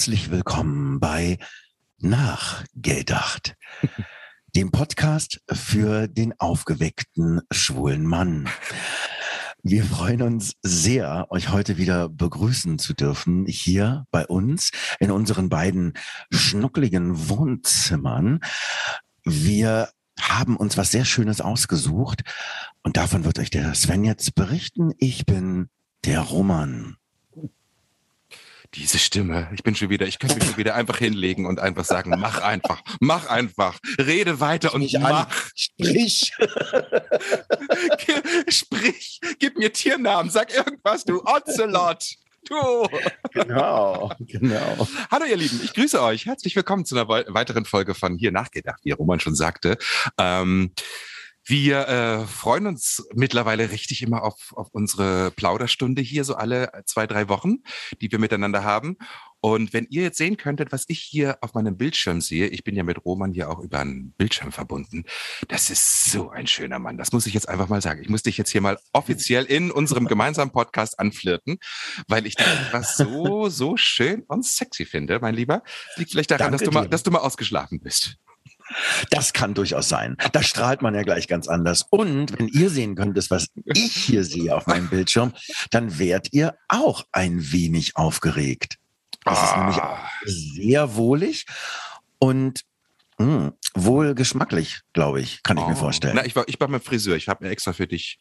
Herzlich willkommen bei Nachgedacht, dem Podcast für den aufgeweckten schwulen Mann. Wir freuen uns sehr, euch heute wieder begrüßen zu dürfen, hier bei uns in unseren beiden schnuckligen Wohnzimmern. Wir haben uns was sehr Schönes ausgesucht und davon wird euch der Sven jetzt berichten. Ich bin der Roman. Diese Stimme, ich bin schon wieder, ich könnte mich schon wieder einfach hinlegen und einfach sagen, mach einfach, mach einfach, rede weiter und Mich an. mach. Sprich! Sprich, gib mir Tiernamen, sag irgendwas, du Ocelot. Du. Genau, genau. Hallo ihr Lieben, ich grüße euch. Herzlich willkommen zu einer wei- weiteren Folge von Hier nachgedacht, wie Roman schon sagte. Ähm, wir äh, freuen uns mittlerweile richtig immer auf, auf unsere Plauderstunde hier, so alle zwei, drei Wochen, die wir miteinander haben. Und wenn ihr jetzt sehen könntet, was ich hier auf meinem Bildschirm sehe, ich bin ja mit Roman hier auch über einen Bildschirm verbunden. Das ist so ein schöner Mann. Das muss ich jetzt einfach mal sagen. Ich muss dich jetzt hier mal offiziell in unserem gemeinsamen Podcast anflirten, weil ich dich etwas so, so schön und sexy finde, mein Lieber. Das liegt vielleicht daran, Danke dass du, mal, dass du mal ausgeschlafen bist. Das kann durchaus sein. Da strahlt man ja gleich ganz anders. Und wenn ihr sehen könntet, was ich hier sehe auf meinem Bildschirm, dann wärt ihr auch ein wenig aufgeregt. Das ist nämlich Ah. sehr wohlig und mh, wohl geschmacklich, glaube ich, kann ich mir Oh. vorstellen. Na, ich war, ich war beim Friseur. Ich habe mir extra für dich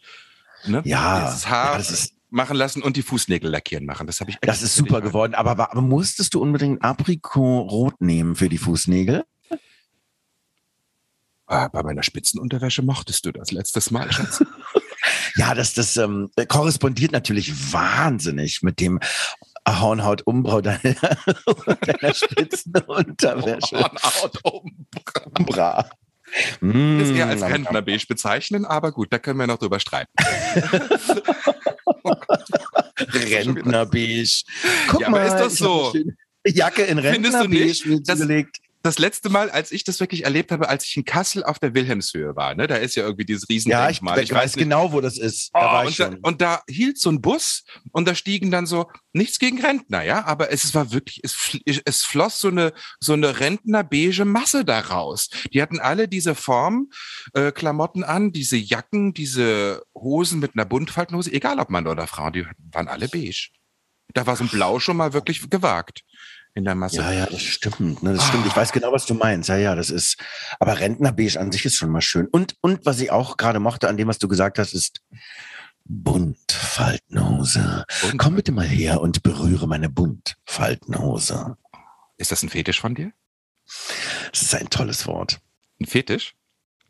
ne, ja, das Haar ja, das ist, machen lassen und die Fußnägel lackieren machen. Das habe ich. das ist super geworden. Aber, aber musstest du unbedingt Aprikot-Rot nehmen für die Fußnägel? Ah, bei meiner Spitzenunterwäsche mochtest du das letztes Mal, Schatz. Ja, das, das ähm, korrespondiert natürlich wahnsinnig mit dem Hornhautumbau deiner, deiner Spitzenunterwäsche. Hornhaut oben. Bra. Das eher als Mm, Rentnerbeige bezeichnen, aber gut, da können wir noch drüber streiten. Rentnerbeige. Guck Ja, aber mal, ist das so? Jacke in Findest du Rentnerbeige nicht? Das- letzte Mal, als ich das wirklich erlebt habe, als ich in Kassel auf der Wilhelmshöhe war, ne, da ist ja irgendwie dieses Ja, ich, Riesendenkmal. ich weiß nicht- genau, wo das ist. Oh, Da ich und, da, und da hielt so ein Bus und da stiegen dann so, nichts gegen Rentner, ja, aber es war wirklich, es, es floss so eine, so eine Rentnerbeige Masse daraus. Die hatten alle diese Form, äh, Klamotten an, diese Jacken, diese Hosen mit einer Buntfaltenhose, egal ob Mann oder Frau, die waren alle beige. Da war so ein Blau schon mal wirklich gewagt in der Masse. Ja, ja, das stimmt. Ne, das stimmt. Ich weiß genau, was du meinst. Ja, ja, das ist. Aber Rentnerbeige an sich ist schon mal schön. Und, und was ich auch gerade mochte an dem, was du gesagt hast, ist Buntfaltenhose. Und, Komm bitte mal her und berühre meine Buntfaltenhose. ist das ein Fetisch von dir? Das ist ein tolles Wort. Ein Fetisch?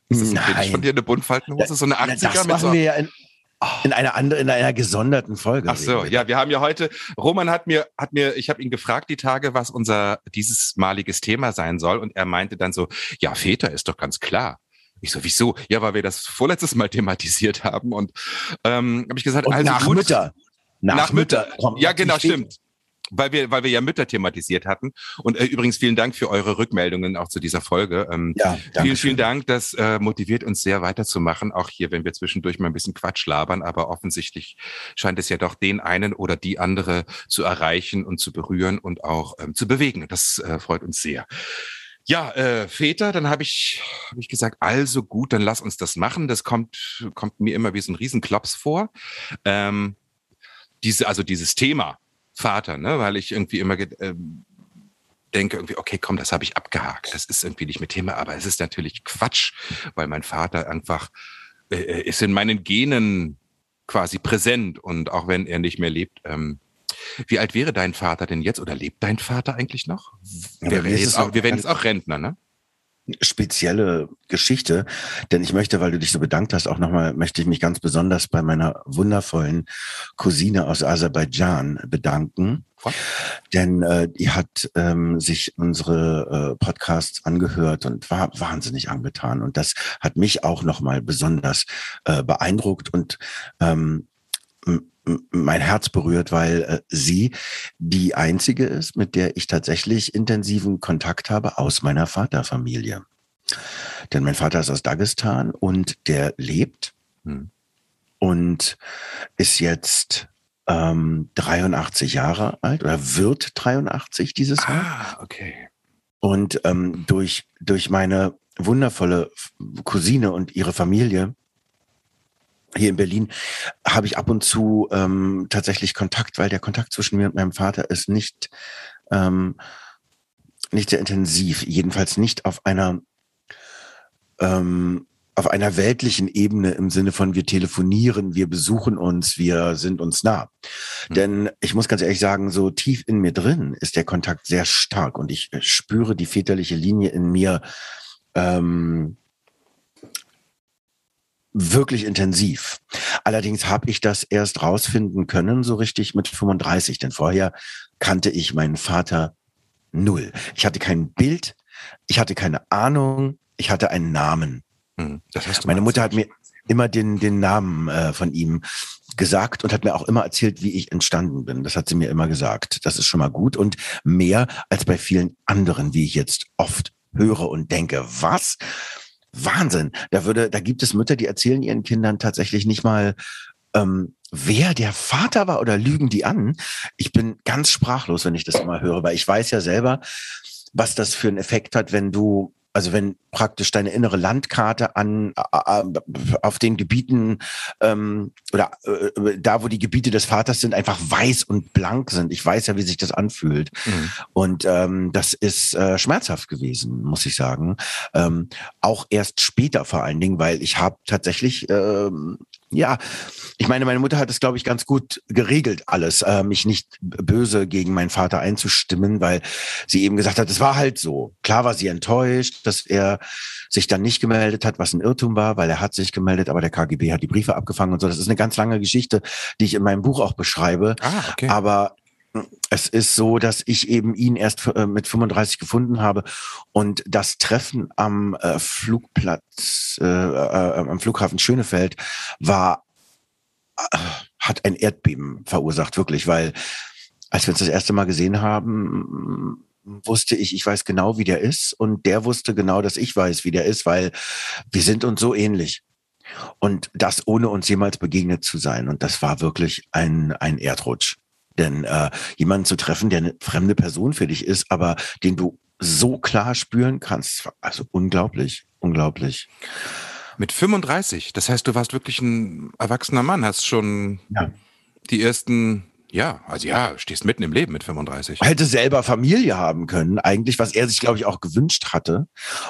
Ist das ein Fetisch von Nein. dir, eine Buntfaltenhose? So eine Na, 80er Das mit so machen wir ja in, in einer anderen, in einer gesonderten Folge. Ach so, ja, wir haben ja heute, Roman hat mir, hat mir, ich habe ihn gefragt die Tage, was unser dieses maliges Thema sein soll und er meinte dann so, ja, Väter ist doch ganz klar. Ich so, wieso? Ja, weil wir das vorletztes Mal thematisiert haben und ähm, habe ich gesagt, Und also nach gut, Mütter. Nach, Nach Mütter. kommen Ja, genau, stimmt. Weil wir, weil wir ja Mütter thematisiert hatten. Und äh, übrigens vielen Dank für eure Rückmeldungen auch zu dieser Folge. Ähm, Ja, danke Vielen, vielen Dank. Das äh, motiviert uns sehr weiterzumachen, auch hier, wenn wir zwischendurch mal ein bisschen Quatsch labern. Aber offensichtlich scheint es ja doch den einen oder die andere zu erreichen und zu berühren und auch ähm, zu bewegen. Das äh, freut uns sehr. Ja, äh, Väter, dann habe ich, hab ich gesagt, also gut, dann lass uns das machen. Das kommt, kommt mir immer wie so ein Riesenklops vor. Ähm, diese, also dieses Thema Vater, ne, weil ich irgendwie immer ähm, denke irgendwie, okay, komm, das habe ich abgehakt. Das ist irgendwie nicht mit Thema, aber es ist natürlich Quatsch, weil mein Vater einfach äh, ist in meinen Genen quasi präsent und auch wenn er nicht mehr lebt. Ähm, wie alt wäre dein Vater denn jetzt oder lebt dein Vater eigentlich noch? Ja, wir, werden jetzt es auch, wir werden jetzt auch Rentner, ne? Spezielle Geschichte, denn ich möchte, weil du dich so bedankt hast, auch nochmal, möchte ich mich ganz besonders bei meiner wundervollen Cousine aus Aserbaidschan bedanken. Was? Denn äh, die hat ähm, sich unsere äh, Podcasts angehört und war wahnsinnig angetan. Und das hat mich auch nochmal besonders äh, beeindruckt und ähm, mein Herz berührt, weil äh, sie die einzige ist, mit der ich tatsächlich intensiven Kontakt habe aus meiner Vaterfamilie. Denn mein Vater ist aus Dagestan und der lebt hm. und ist jetzt ähm, 83 Jahre alt oder wird 83 dieses Jahr. Ah, okay. Und ähm, durch, durch meine wundervolle Cousine und ihre Familie hier in Berlin habe ich ab und zu ähm, tatsächlich Kontakt, weil der Kontakt zwischen mir und meinem Vater ist nicht, ähm, nicht sehr intensiv, jedenfalls nicht auf einer ähm, auf einer weltlichen Ebene im Sinne von wir telefonieren, wir besuchen uns, wir sind uns nah. Mhm. Denn ich muss ganz ehrlich sagen, so tief in mir drin ist der Kontakt sehr stark und ich äh, spüre die väterliche Linie in mir ähm, wirklich intensiv. Allerdings habe ich das erst rausfinden können, so richtig mit 35, denn vorher kannte ich meinen Vater null. Ich hatte kein Bild, ich hatte keine Ahnung, ich hatte einen Namen. Hm, Meine Mutter hat mir immer den, den Namen äh, von ihm gesagt und hat mir auch immer erzählt, wie ich entstanden bin. Das hat sie mir immer gesagt. Das ist schon mal gut und mehr als bei vielen anderen, wie ich jetzt oft höre und denke, was? Wahnsinn. Da würde, da gibt es Mütter, die erzählen ihren Kindern tatsächlich nicht mal, ähm, wer der Vater war oder lügen die an. Ich bin ganz sprachlos, wenn ich das immer höre, weil ich weiß ja selber, was das für einen Effekt hat, wenn du also wenn praktisch deine innere Landkarte an auf den Gebieten ähm, oder äh, da, wo die Gebiete des Vaters sind, einfach weiß und blank sind. Ich weiß ja, wie sich das anfühlt. Mhm. Und ähm, das ist äh, schmerzhaft gewesen, muss ich sagen. Ähm, auch erst später vor allen Dingen, weil ich habe tatsächlich ähm, ja, ich meine, meine Mutter hat es, glaube ich, ganz gut geregelt, alles, äh, mich nicht böse gegen meinen Vater einzustimmen, weil sie eben gesagt hat, es war halt so. Klar war sie enttäuscht, dass er sich dann nicht gemeldet hat, was ein Irrtum war, weil er hat sich gemeldet, aber der KGB hat die Briefe abgefangen und so. Das ist eine ganz lange Geschichte, die ich in meinem Buch auch beschreibe. Ah, okay. Aber es ist so, dass ich eben ihn erst äh, mit 35 gefunden habe und das Treffen am äh, Flugplatz, äh, äh, am Flughafen Schönefeld war, hat ein Erdbeben verursacht, wirklich, weil als wir uns das erste Mal gesehen haben, wusste ich, ich weiß genau, wie der ist und der wusste genau, dass ich weiß, wie der ist, weil wir sind uns so ähnlich. Und das ohne uns jemals begegnet zu sein. Und das war wirklich ein, ein Erdrutsch. Denn äh, jemanden zu treffen, der eine fremde Person für dich ist, aber den du so klar spüren kannst, also unglaublich, unglaublich. Mit 35, das heißt, du warst wirklich ein erwachsener Mann, hast schon ja. die ersten ja, also ja, stehst mitten im Leben mit 35. Hätte selber Familie haben können, eigentlich, was er sich, glaube ich, auch gewünscht hatte.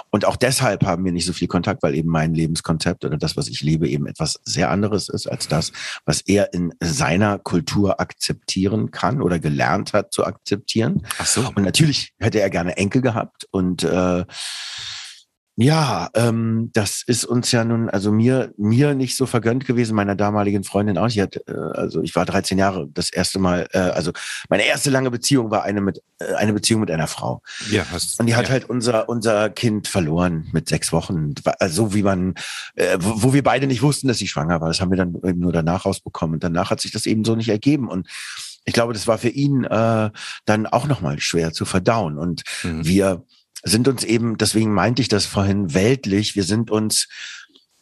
Und auch deshalb haben wir nicht so viel Kontakt, weil eben mein Lebenskonzept oder das, was ich lebe, eben etwas sehr anderes ist als das, was er in seiner Kultur akzeptieren kann oder gelernt hat zu akzeptieren. Ach so. Und natürlich hätte er gerne Enkel gehabt und äh, ja, ähm, das ist uns ja nun, also mir, mir nicht so vergönnt gewesen, meiner damaligen Freundin auch. Ich hatte, äh, also ich war 13 Jahre das erste Mal, äh, also meine erste lange Beziehung war eine mit äh, eine Beziehung mit einer Frau. Ja, hast, Und die hat ja. halt unser unser Kind verloren mit sechs Wochen. Also wie man, äh, wo, wo wir beide nicht wussten, dass sie schwanger war. Das haben wir dann eben nur danach rausbekommen. Und danach hat sich das eben so nicht ergeben. Und ich glaube, das war für ihn äh, dann auch nochmal schwer zu verdauen. Und mhm. wir sind uns eben, deswegen meinte ich das vorhin, weltlich, wir sind uns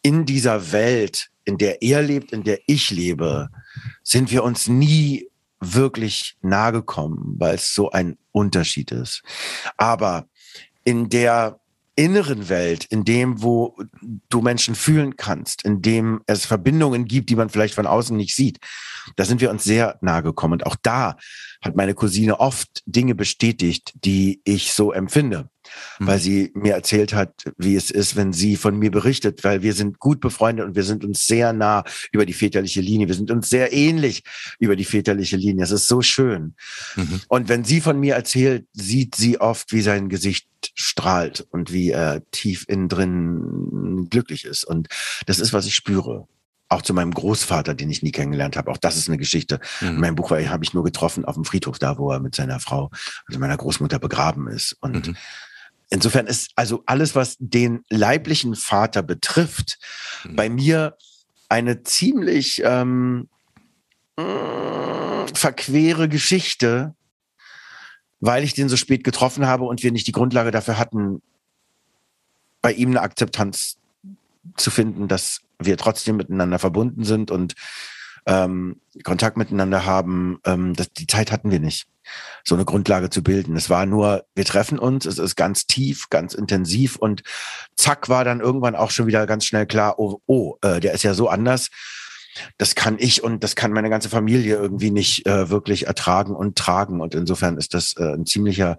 in dieser Welt, in der er lebt, in der ich lebe, sind wir uns nie wirklich nahe gekommen, weil es so ein Unterschied ist. Aber in der inneren Welt, in dem, wo du Menschen fühlen kannst, in dem es Verbindungen gibt, die man vielleicht von außen nicht sieht, da sind wir uns sehr nahe gekommen. Und auch da hat meine Cousine oft Dinge bestätigt, die ich so empfinde. Mhm. weil sie mir erzählt hat, wie es ist, wenn sie von mir berichtet, weil wir sind gut befreundet und wir sind uns sehr nah über die väterliche Linie. Wir sind uns sehr ähnlich über die väterliche Linie. Es ist so schön. Mhm. Und wenn sie von mir erzählt, sieht sie oft, wie sein Gesicht strahlt und wie er tief innen drin glücklich ist. Und das ist, was ich spüre auch zu meinem Großvater, den ich nie kennengelernt habe. Auch das ist eine Geschichte. Mhm. Mein Buch habe ich nur getroffen auf dem Friedhof, da wo er mit seiner Frau, also meiner Großmutter, begraben ist. Und mhm. Insofern ist also alles, was den leiblichen Vater betrifft, mhm. bei mir eine ziemlich ähm, verquere Geschichte, weil ich den so spät getroffen habe und wir nicht die Grundlage dafür hatten, bei ihm eine Akzeptanz zu finden, dass wir trotzdem miteinander verbunden sind und ähm, Kontakt miteinander haben. Ähm, das, die Zeit hatten wir nicht, so eine Grundlage zu bilden. Es war nur, wir treffen uns, es ist ganz tief, ganz intensiv und zack war dann irgendwann auch schon wieder ganz schnell klar, oh, oh äh, der ist ja so anders. Das kann ich und das kann meine ganze Familie irgendwie nicht äh, wirklich ertragen und tragen. Und insofern ist das äh, ein ziemlicher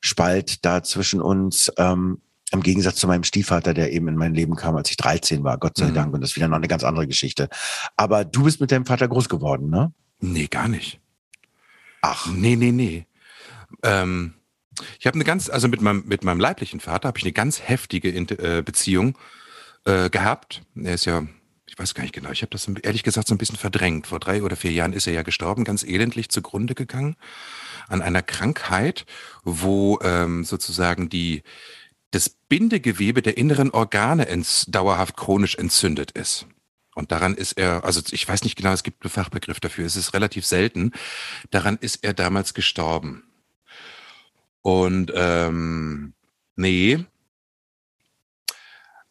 Spalt da zwischen uns. Ähm, im Gegensatz zu meinem Stiefvater, der eben in mein Leben kam, als ich 13 war, Gott sei mhm. Dank. Und das ist wieder noch eine ganz andere Geschichte. Aber du bist mit deinem Vater groß geworden, ne? Nee, gar nicht. Ach. Nee, nee, nee. Ähm, ich habe eine ganz, also mit meinem, mit meinem leiblichen Vater habe ich eine ganz heftige äh, Beziehung äh, gehabt. Er ist ja, ich weiß gar nicht genau, ich habe das ehrlich gesagt so ein bisschen verdrängt. Vor drei oder vier Jahren ist er ja gestorben, ganz elendlich zugrunde gegangen an einer Krankheit, wo ähm, sozusagen die das Bindegewebe der inneren Organe dauerhaft chronisch entzündet ist. Und daran ist er, also ich weiß nicht genau, es gibt einen Fachbegriff dafür, es ist relativ selten. Daran ist er damals gestorben. Und ähm, nee.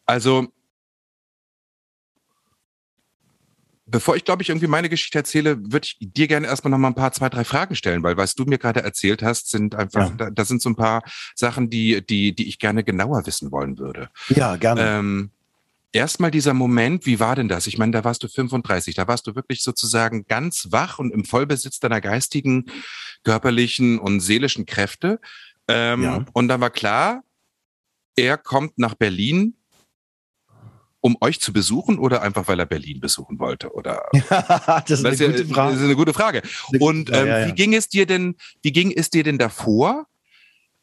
Also bevor ich, glaube ich, irgendwie meine Geschichte erzähle, würde ich dir gerne erstmal noch mal ein paar, zwei, drei Fragen stellen, weil was du mir gerade erzählt hast, sind einfach, ja. da, das sind so ein paar Sachen, die, die, die ich gerne genauer wissen wollen würde. Ja, gerne. Ähm, Erstmal dieser Moment, wie war denn das? Ich meine, da warst du 35, da warst du wirklich sozusagen ganz wach und im Vollbesitz deiner geistigen, körperlichen und seelischen Kräfte. Ähm, ja. Und dann war klar, er kommt nach Berlin um euch zu besuchen oder einfach, weil er Berlin besuchen wollte? Oder das ist eine das gute Frage. Das ist eine gute Frage. Und ähm, ja, ja. wie ging es dir denn? Wie ging es dir denn davor?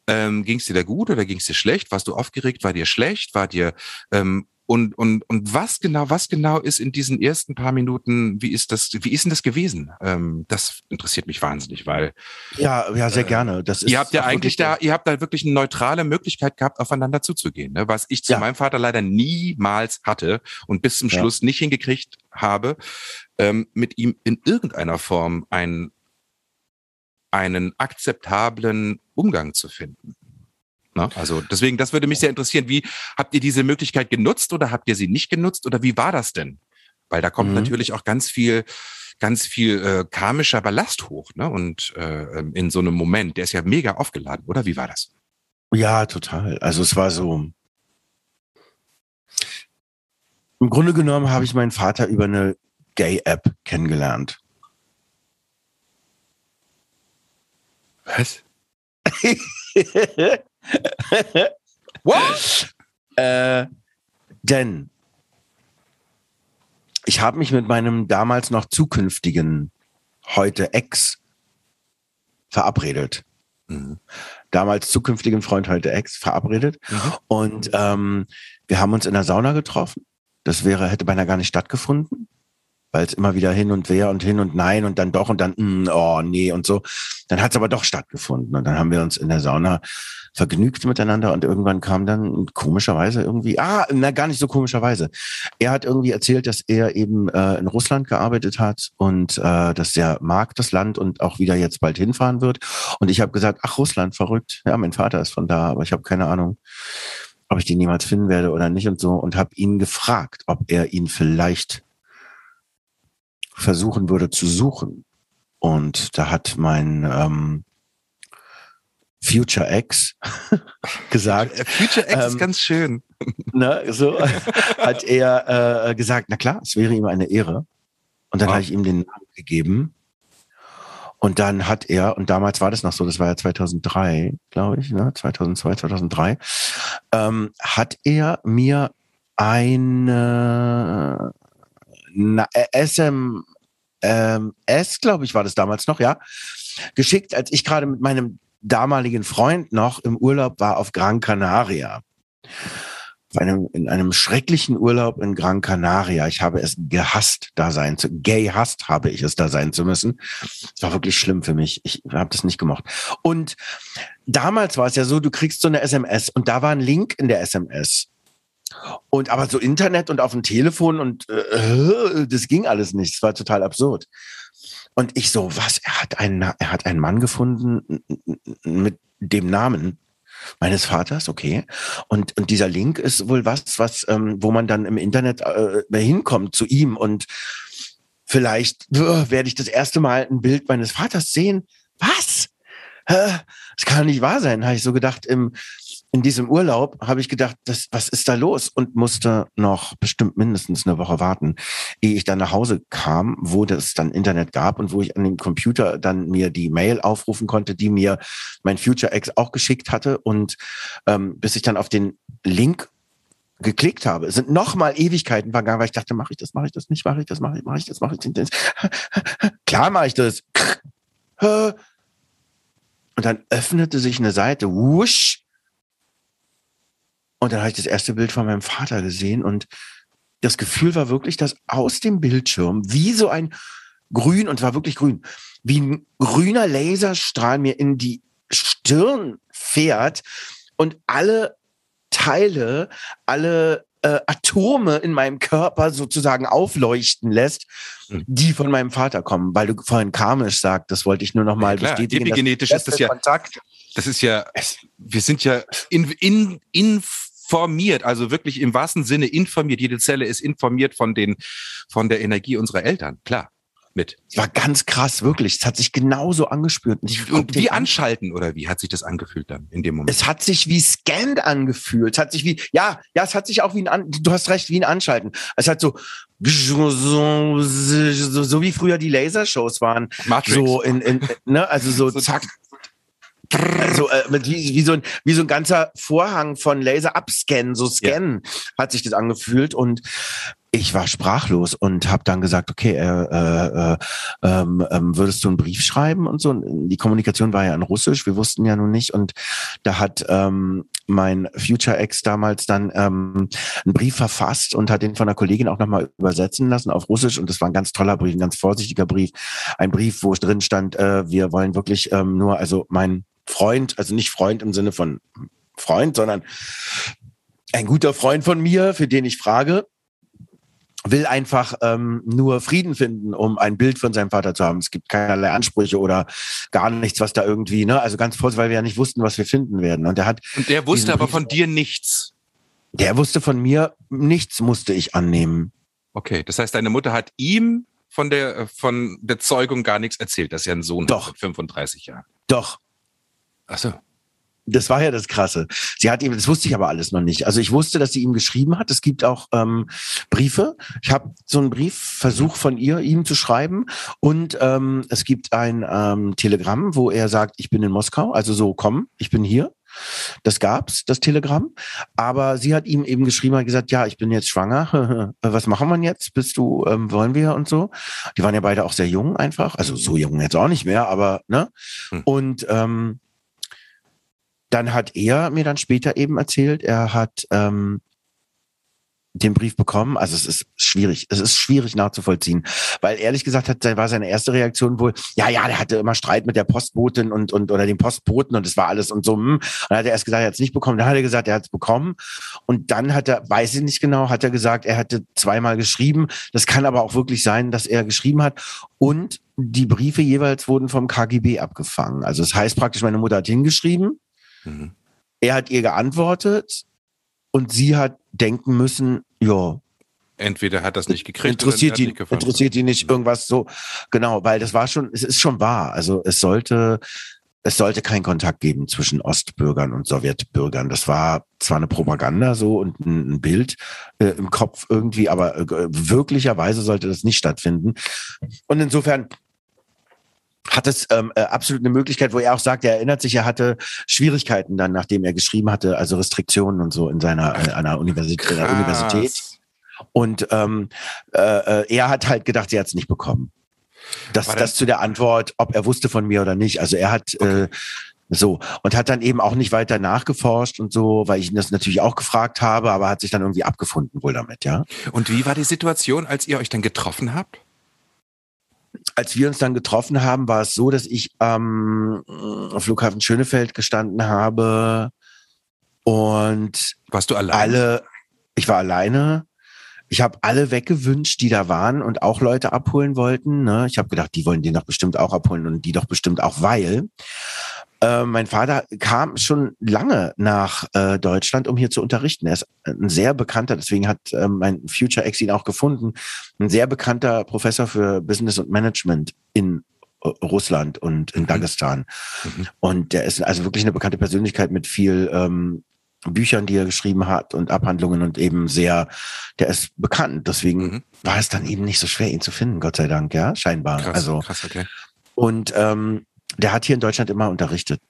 Ähm, ging es dir da gut oder ging es dir schlecht? Warst du aufgeregt? War dir schlecht? War dir ähm, und, und, und was genau, was genau ist in diesen ersten paar Minuten, wie ist das, wie ist denn das gewesen? Ähm, das interessiert mich wahnsinnig, weil. Ja, ja, sehr äh, gerne. Das ist ihr habt ja eigentlich da, ihr habt da wirklich eine neutrale Möglichkeit gehabt, aufeinander zuzugehen, ne? was ich zu ja. meinem Vater leider niemals hatte und bis zum Schluss ja. nicht hingekriegt habe, ähm, mit ihm in irgendeiner Form einen, einen akzeptablen Umgang zu finden. Ne? Also deswegen, das würde mich sehr interessieren. Wie habt ihr diese Möglichkeit genutzt oder habt ihr sie nicht genutzt oder wie war das denn? Weil da kommt mhm. natürlich auch ganz viel, ganz viel äh, karmischer Ballast hoch, ne? Und äh, in so einem Moment, der ist ja mega aufgeladen, oder? Wie war das? Ja, total. Also es war so. Im Grunde genommen habe ich meinen Vater über eine Gay-App kennengelernt. Was? What? äh, denn ich habe mich mit meinem damals noch zukünftigen, heute Ex, verabredet. Mhm. Damals zukünftigen Freund, heute Ex, verabredet. Mhm. Und ähm, wir haben uns in der Sauna getroffen. Das wäre, hätte beinahe gar nicht stattgefunden weil es immer wieder hin und her und hin und nein und dann doch und dann, mm, oh nee und so. Dann hat es aber doch stattgefunden und dann haben wir uns in der Sauna vergnügt miteinander und irgendwann kam dann komischerweise irgendwie, ah, na gar nicht so komischerweise. Er hat irgendwie erzählt, dass er eben äh, in Russland gearbeitet hat und äh, dass er mag das Land und auch wieder jetzt bald hinfahren wird. Und ich habe gesagt, ach Russland, verrückt. Ja, mein Vater ist von da, aber ich habe keine Ahnung ob ich den jemals finden werde oder nicht und so und habe ihn gefragt, ob er ihn vielleicht versuchen würde zu suchen. Und da hat mein ähm, Future X gesagt. Future X ähm, ist ganz schön. Ne, so hat er äh, gesagt, na klar, es wäre ihm eine Ehre. Und dann oh. habe ich ihm den Namen gegeben. Und dann hat er, und damals war das noch so, das war ja 2003, glaube ich, ne? 2002, 2003, ähm, hat er mir eine na, SM, ähm, S, glaube ich, war das damals noch, ja, geschickt, als ich gerade mit meinem damaligen Freund noch im Urlaub war auf Gran Canaria. Einem, in einem schrecklichen Urlaub in Gran Canaria. Ich habe es gehasst, da sein zu, gay hasst habe ich es, da sein zu müssen. Es war wirklich schlimm für mich. Ich habe das nicht gemocht. Und damals war es ja so, du kriegst so eine SMS und da war ein Link in der SMS. Und aber so Internet und auf dem Telefon und äh, das ging alles nicht. Es war total absurd. Und ich so, was? Er hat einen, er hat einen Mann gefunden mit dem Namen meines Vaters, okay. Und, und dieser Link ist wohl was, was, ähm, wo man dann im Internet äh, hinkommt zu ihm und vielleicht äh, werde ich das erste Mal ein Bild meines Vaters sehen. Was? Äh, das kann nicht wahr sein, habe ich so gedacht im in diesem Urlaub habe ich gedacht, das, was ist da los? Und musste noch bestimmt mindestens eine Woche warten, ehe ich dann nach Hause kam, wo das dann Internet gab und wo ich an dem Computer dann mir die Mail aufrufen konnte, die mir mein Future X auch geschickt hatte. Und ähm, bis ich dann auf den Link geklickt habe, sind noch mal Ewigkeiten vergangen, weil ich dachte, mache ich das, mache ich das nicht, mache ich das, mache ich, mache ich das, mache ich das. Klar mache ich das. Und dann öffnete sich eine Seite, wusch, und dann habe ich das erste Bild von meinem Vater gesehen und das Gefühl war wirklich, dass aus dem Bildschirm wie so ein grün, und war wirklich grün, wie ein grüner Laserstrahl mir in die Stirn fährt und alle Teile, alle äh, Atome in meinem Körper sozusagen aufleuchten lässt, mhm. die von meinem Vater kommen. Weil du vorhin karmisch sagt, das wollte ich nur noch mal ja, bestätigen. Epigenetisch ist das ja, Kontakt. das ist ja, wir sind ja in, in, in informiert, also wirklich im wahrsten Sinne informiert. Jede Zelle ist informiert von den, von der Energie unserer Eltern, klar. Mit. Es war ganz krass, wirklich. Es hat sich genauso angespürt. Und, und wie anschalten oder wie hat sich das angefühlt dann in dem Moment? Es hat sich wie scanned angefühlt. Es hat sich wie, ja, ja, es hat sich auch wie ein, du hast recht, wie ein Anschalten. Es hat so, so, so, so wie früher die Lasershows waren. Matrix. So in, in, ne, also so, so zack, also äh, wie, wie, so ein, wie so ein ganzer Vorhang von Laser abscannen, so scannen, ja. hat sich das angefühlt und ich war sprachlos und habe dann gesagt, okay, äh, äh, ähm, ähm, würdest du einen Brief schreiben und so. Die Kommunikation war ja in Russisch, wir wussten ja nun nicht. Und da hat ähm, mein Future Ex damals dann ähm, einen Brief verfasst und hat den von einer Kollegin auch nochmal übersetzen lassen auf Russisch. Und das war ein ganz toller Brief, ein ganz vorsichtiger Brief. Ein Brief, wo drin stand, äh, wir wollen wirklich ähm, nur, also mein Freund, also nicht Freund im Sinne von Freund, sondern ein guter Freund von mir, für den ich frage, will einfach ähm, nur Frieden finden, um ein Bild von seinem Vater zu haben. Es gibt keinerlei Ansprüche oder gar nichts, was da irgendwie, ne? Also ganz vorsichtig, weil wir ja nicht wussten, was wir finden werden. Und der hat. Und der wusste aber von dir nichts. Der wusste von mir nichts, musste ich annehmen. Okay, das heißt, deine Mutter hat ihm von der von der Zeugung gar nichts erzählt, dass er einen Sohn Doch. hat mit 35 Jahren. Doch. Ach so. Das war ja das Krasse. Sie hat ihm, das wusste ich aber alles noch nicht. Also ich wusste, dass sie ihm geschrieben hat. Es gibt auch ähm, Briefe. Ich habe so einen Briefversuch von ihr, ihm zu schreiben. Und ähm, es gibt ein ähm, Telegramm, wo er sagt, ich bin in Moskau. Also so, komm, ich bin hier. Das gab's, das Telegramm. Aber sie hat ihm eben geschrieben, hat gesagt, ja, ich bin jetzt schwanger. Was machen wir jetzt? Bist du, ähm, wollen wir und so? Die waren ja beide auch sehr jung einfach. Also so jung jetzt auch nicht mehr, aber, ne? Hm. Und ähm, dann hat er mir dann später eben erzählt, er hat ähm, den Brief bekommen. Also es ist schwierig, es ist schwierig nachzuvollziehen, weil ehrlich gesagt hat, war seine erste Reaktion wohl, ja, ja, der hatte immer Streit mit der Postbotin und und oder dem Postboten und das war alles und so. Hm. Und dann hat er erst gesagt, er hat es nicht bekommen. Dann hat er gesagt, er hat es bekommen und dann hat er, weiß ich nicht genau, hat er gesagt, er hatte zweimal geschrieben. Das kann aber auch wirklich sein, dass er geschrieben hat und die Briefe jeweils wurden vom KGB abgefangen. Also das heißt praktisch, meine Mutter hat hingeschrieben Mhm. Er hat ihr geantwortet und sie hat denken müssen, ja. Entweder hat das nicht gekriegt. Interessiert ihn, nicht interessiert ihn nicht irgendwas so. Genau, weil das war schon, es ist schon wahr. Also es sollte, es sollte keinen Kontakt geben zwischen Ostbürgern und Sowjetbürgern. Das war zwar eine Propaganda so und ein, ein Bild äh, im Kopf irgendwie, aber äh, wirklicherweise sollte das nicht stattfinden. Und insofern hat es ähm, äh, absolut eine Möglichkeit, wo er auch sagt, er erinnert sich, er hatte Schwierigkeiten dann, nachdem er geschrieben hatte, also Restriktionen und so in seiner äh, einer Universität, einer Universität. Und ähm, äh, äh, er hat halt gedacht, er hat es nicht bekommen. Das, das zu der Antwort, ob er wusste von mir oder nicht. Also er hat okay. äh, so und hat dann eben auch nicht weiter nachgeforscht und so, weil ich ihn das natürlich auch gefragt habe, aber hat sich dann irgendwie abgefunden wohl damit, ja. Und wie war die Situation, als ihr euch dann getroffen habt? Als wir uns dann getroffen haben, war es so, dass ich am ähm, Flughafen Schönefeld gestanden habe und warst du alleine? Alle, ich war alleine. Ich habe alle weggewünscht, die da waren und auch Leute abholen wollten. Ne? Ich habe gedacht, die wollen den doch bestimmt auch abholen und die doch bestimmt auch, weil äh, mein Vater kam schon lange nach äh, Deutschland, um hier zu unterrichten. Er ist ein sehr bekannter, deswegen hat äh, mein Future Ex ihn auch gefunden, ein sehr bekannter Professor für Business und Management in äh, Russland und in mhm. Dagestan. Mhm. Und der ist also wirklich eine bekannte Persönlichkeit mit viel ähm, Büchern, die er geschrieben hat und Abhandlungen und eben sehr, der ist bekannt. Deswegen mhm. war es dann eben nicht so schwer, ihn zu finden, Gott sei Dank, ja, scheinbar. Krass, also, krass, okay. Und ähm, der hat hier in Deutschland immer unterrichtet.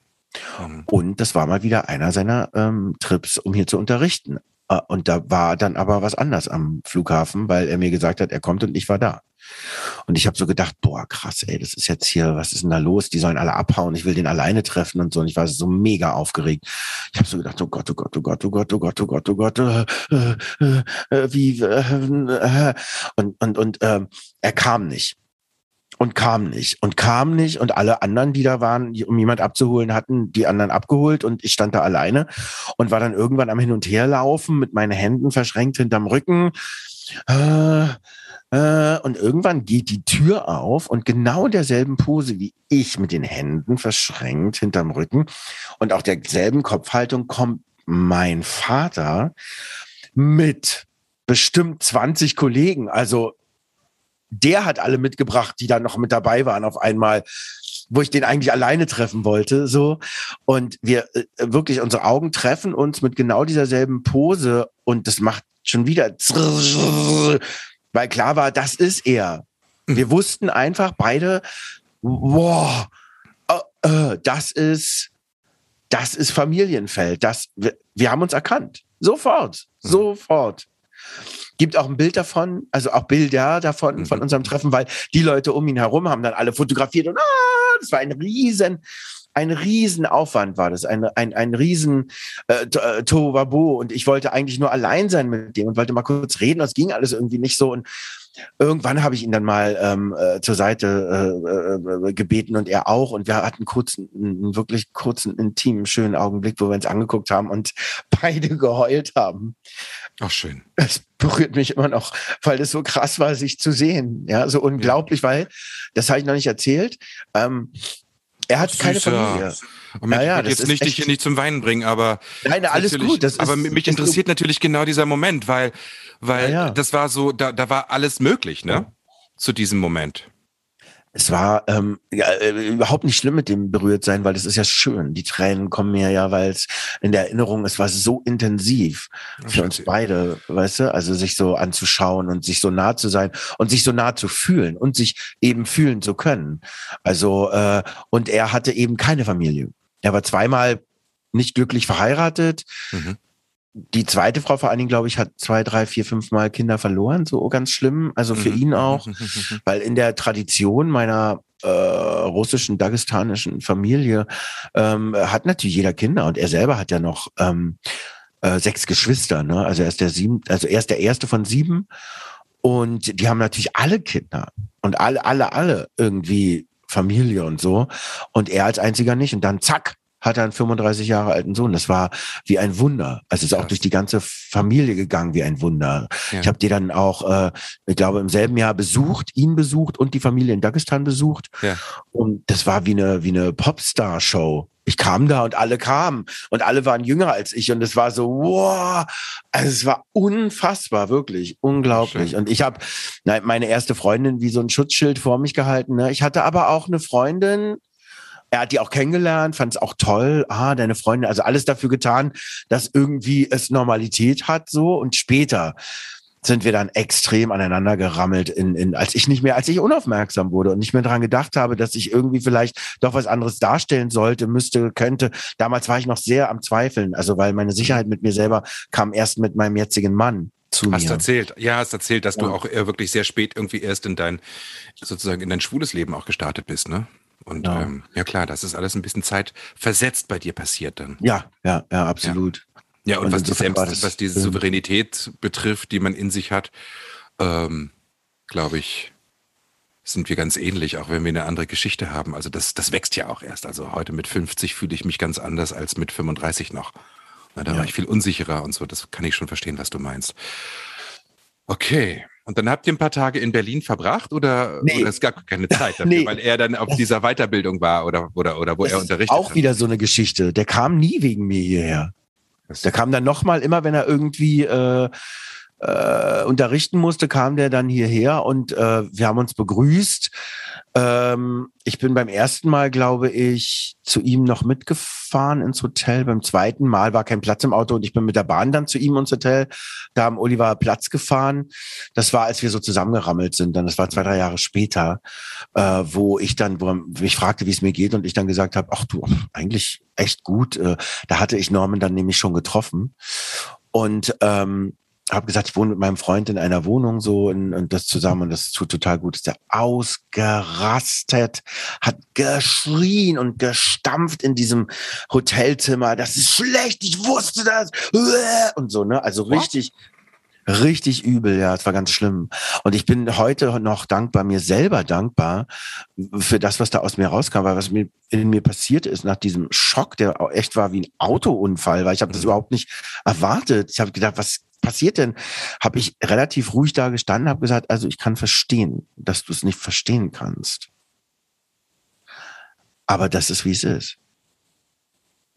Mhm. Und das war mal wieder einer seiner ähm, Trips, um hier zu unterrichten. Äh, und da war dann aber was anders am Flughafen, weil er mir gesagt hat, er kommt und ich war da. Und ich habe so gedacht, boah, krass, ey, das ist jetzt hier, was ist denn da los? Die sollen alle abhauen, ich will den alleine treffen und so. Und ich war so mega aufgeregt. Ich habe so gedacht, oh Gott, oh Gott, oh Gott, oh Gott, oh Gott, oh Gott, oh Gott, äh, äh, äh, wie, äh, äh, und und und äh, er kam nicht und kam nicht und kam nicht und alle anderen, die da waren, um jemand abzuholen, hatten die anderen abgeholt und ich stand da alleine und war dann irgendwann am Hin und Her laufen mit meinen Händen verschränkt hinterm Rücken. Äh, äh, und irgendwann geht die Tür auf und genau derselben Pose wie ich mit den Händen verschränkt hinterm Rücken und auch derselben Kopfhaltung kommt mein Vater mit bestimmt 20 Kollegen, also der hat alle mitgebracht, die dann noch mit dabei waren auf einmal, wo ich den eigentlich alleine treffen wollte, so. Und wir äh, wirklich, unsere Augen treffen uns mit genau dieser selben Pose und das macht schon wieder, weil klar war, das ist er. Wir wussten einfach beide, wow, das ist, das ist Familienfeld. Das, wir, wir haben uns erkannt. Sofort, sofort gibt auch ein Bild davon, also auch Bilder davon, mhm. von unserem Treffen, weil die Leute um ihn herum haben dann alle fotografiert und ah, das war ein riesen, ein riesen Aufwand war das, ein, ein, ein riesen äh, äh Tohuwabohu und ich wollte eigentlich nur allein sein mit dem und wollte mal kurz reden, das ging alles irgendwie nicht so und irgendwann habe ich ihn dann mal ähm, äh, zur Seite äh, äh, gebeten und er auch und wir hatten kurz einen wirklich kurzen, intimen, schönen Augenblick, wo wir uns angeguckt haben und beide geheult haben. Ach, schön. Es berührt mich immer noch, weil das so krass war, sich zu sehen. Ja, so unglaublich, ja. weil, das habe ich noch nicht erzählt. Ähm, er hat Süßer. keine Familie. Und ja, ja, jetzt nicht dich hier nicht zum Weinen bringen, aber nein, alles gut. Das aber ist, mich interessiert natürlich genau dieser Moment, weil, weil ja, das war so, da, da war alles möglich, ne? Zu diesem Moment es war ähm, ja, äh, überhaupt nicht schlimm mit dem berührt sein, weil das ist ja schön. Die Tränen kommen mir ja, weil es in der Erinnerung, es war so intensiv für uns beide, weißt du, also sich so anzuschauen und sich so nah zu sein und sich so nah zu fühlen und sich eben fühlen zu können. Also äh, und er hatte eben keine Familie. Er war zweimal nicht glücklich verheiratet. Mhm die zweite Frau vor allen Dingen, glaube ich, hat zwei, drei, vier, fünf Mal Kinder verloren, so ganz schlimm. Also für mhm. ihn auch, weil in der Tradition meiner äh, russischen, dagestanischen Familie ähm, hat natürlich jeder Kinder und er selber hat ja noch ähm, äh, sechs Geschwister. Ne? Also er ist der sieben, also er ist der erste von sieben und die haben natürlich alle Kinder und alle, alle, alle irgendwie Familie und so und er als einziger nicht und dann zack hat er einen 35 Jahre alten Sohn. Das war wie ein Wunder. Also es ist auch durch die ganze Familie gegangen wie ein Wunder. Ja. Ich habe die dann auch, äh, ich glaube, im selben Jahr besucht, ihn besucht und die Familie in Dagestan besucht. Ja. Und das war wie eine, wie eine Popstar-Show. Ich kam da und alle kamen und alle waren jünger als ich und es war so, wow, also es war unfassbar, wirklich unglaublich. Schön. Und ich habe meine erste Freundin wie so ein Schutzschild vor mich gehalten. Ne? Ich hatte aber auch eine Freundin, er hat die auch kennengelernt, fand es auch toll. Ah, deine Freundin, also alles dafür getan, dass irgendwie es Normalität hat so. Und später sind wir dann extrem aneinander gerammelt, in, in, als ich nicht mehr, als ich unaufmerksam wurde und nicht mehr daran gedacht habe, dass ich irgendwie vielleicht doch was anderes darstellen sollte, müsste, könnte. Damals war ich noch sehr am Zweifeln, also weil meine Sicherheit mit mir selber kam erst mit meinem jetzigen Mann. Zu hast mir. erzählt, ja, hast erzählt, dass Ja. du auch äh, wirklich sehr spät irgendwie erst in dein, sozusagen in dein schwules Leben auch gestartet bist, ne? Und Ja. ähm, ja klar, das ist alles ein bisschen Zeit versetzt bei dir passiert dann. Ja, ja, ja, absolut. Ja, und, Und was, die Selbst, was diese. Souveränität betrifft, die man in sich hat, ähm, glaube ich, sind wir ganz ähnlich, auch wenn wir eine andere Geschichte haben. Also das, das wächst ja auch erst. Also heute mit 50 fühle ich mich ganz anders als mit 35 noch. Na, da Ja. war ich viel unsicherer und so. Das kann ich schon verstehen, was du meinst. Okay. Und dann habt ihr ein paar Tage in Berlin verbracht oder, Nee. oder es gab keine Zeit dafür, Nee. weil er dann auf dieser Weiterbildung war oder, oder, oder wo Das er ist unterrichtet auch hat? wieder so eine Geschichte. Der kam nie wegen mir hierher. Der kam dann nochmal, immer wenn er irgendwie äh, äh, unterrichten musste, kam der dann hierher und äh, wir haben uns begrüßt. Ähm, ich bin beim ersten Mal, glaube ich, zu ihm noch mitgefahren ins Hotel. Beim zweiten Mal war kein Platz im Auto und ich bin mit der Bahn dann zu ihm ins Hotel. Da haben Oliver Platz gefahren. Das war, als wir so zusammengerammelt sind. Dann, das war zwei, drei Jahre später, äh, wo ich dann, wo mich fragte, wie es mir geht und ich dann gesagt habe, ach du, eigentlich echt gut. Äh, da hatte ich Norman dann nämlich schon getroffen und ähm, habe gesagt, ich wohne mit meinem Freund in einer Wohnung so und, und das zusammen und das tut total gut. Ist der ausgerastet, hat geschrien und gestampft in diesem Hotelzimmer. Das ist schlecht, ich wusste das und so ne. Also What? Richtig, übel. Ja, es war ganz schlimm. Und ich bin heute noch dankbar, mir selber dankbar für das, was da aus mir rauskam, weil was mir in mir passiert ist nach diesem Schock, der echt war wie ein Autounfall, weil ich habe das Mhm. überhaupt nicht erwartet. Ich habe gedacht, was passiert denn? Habe ich relativ ruhig da gestanden, habe gesagt, also ich kann verstehen, dass du es nicht verstehen kannst. Aber das ist, wie es ist.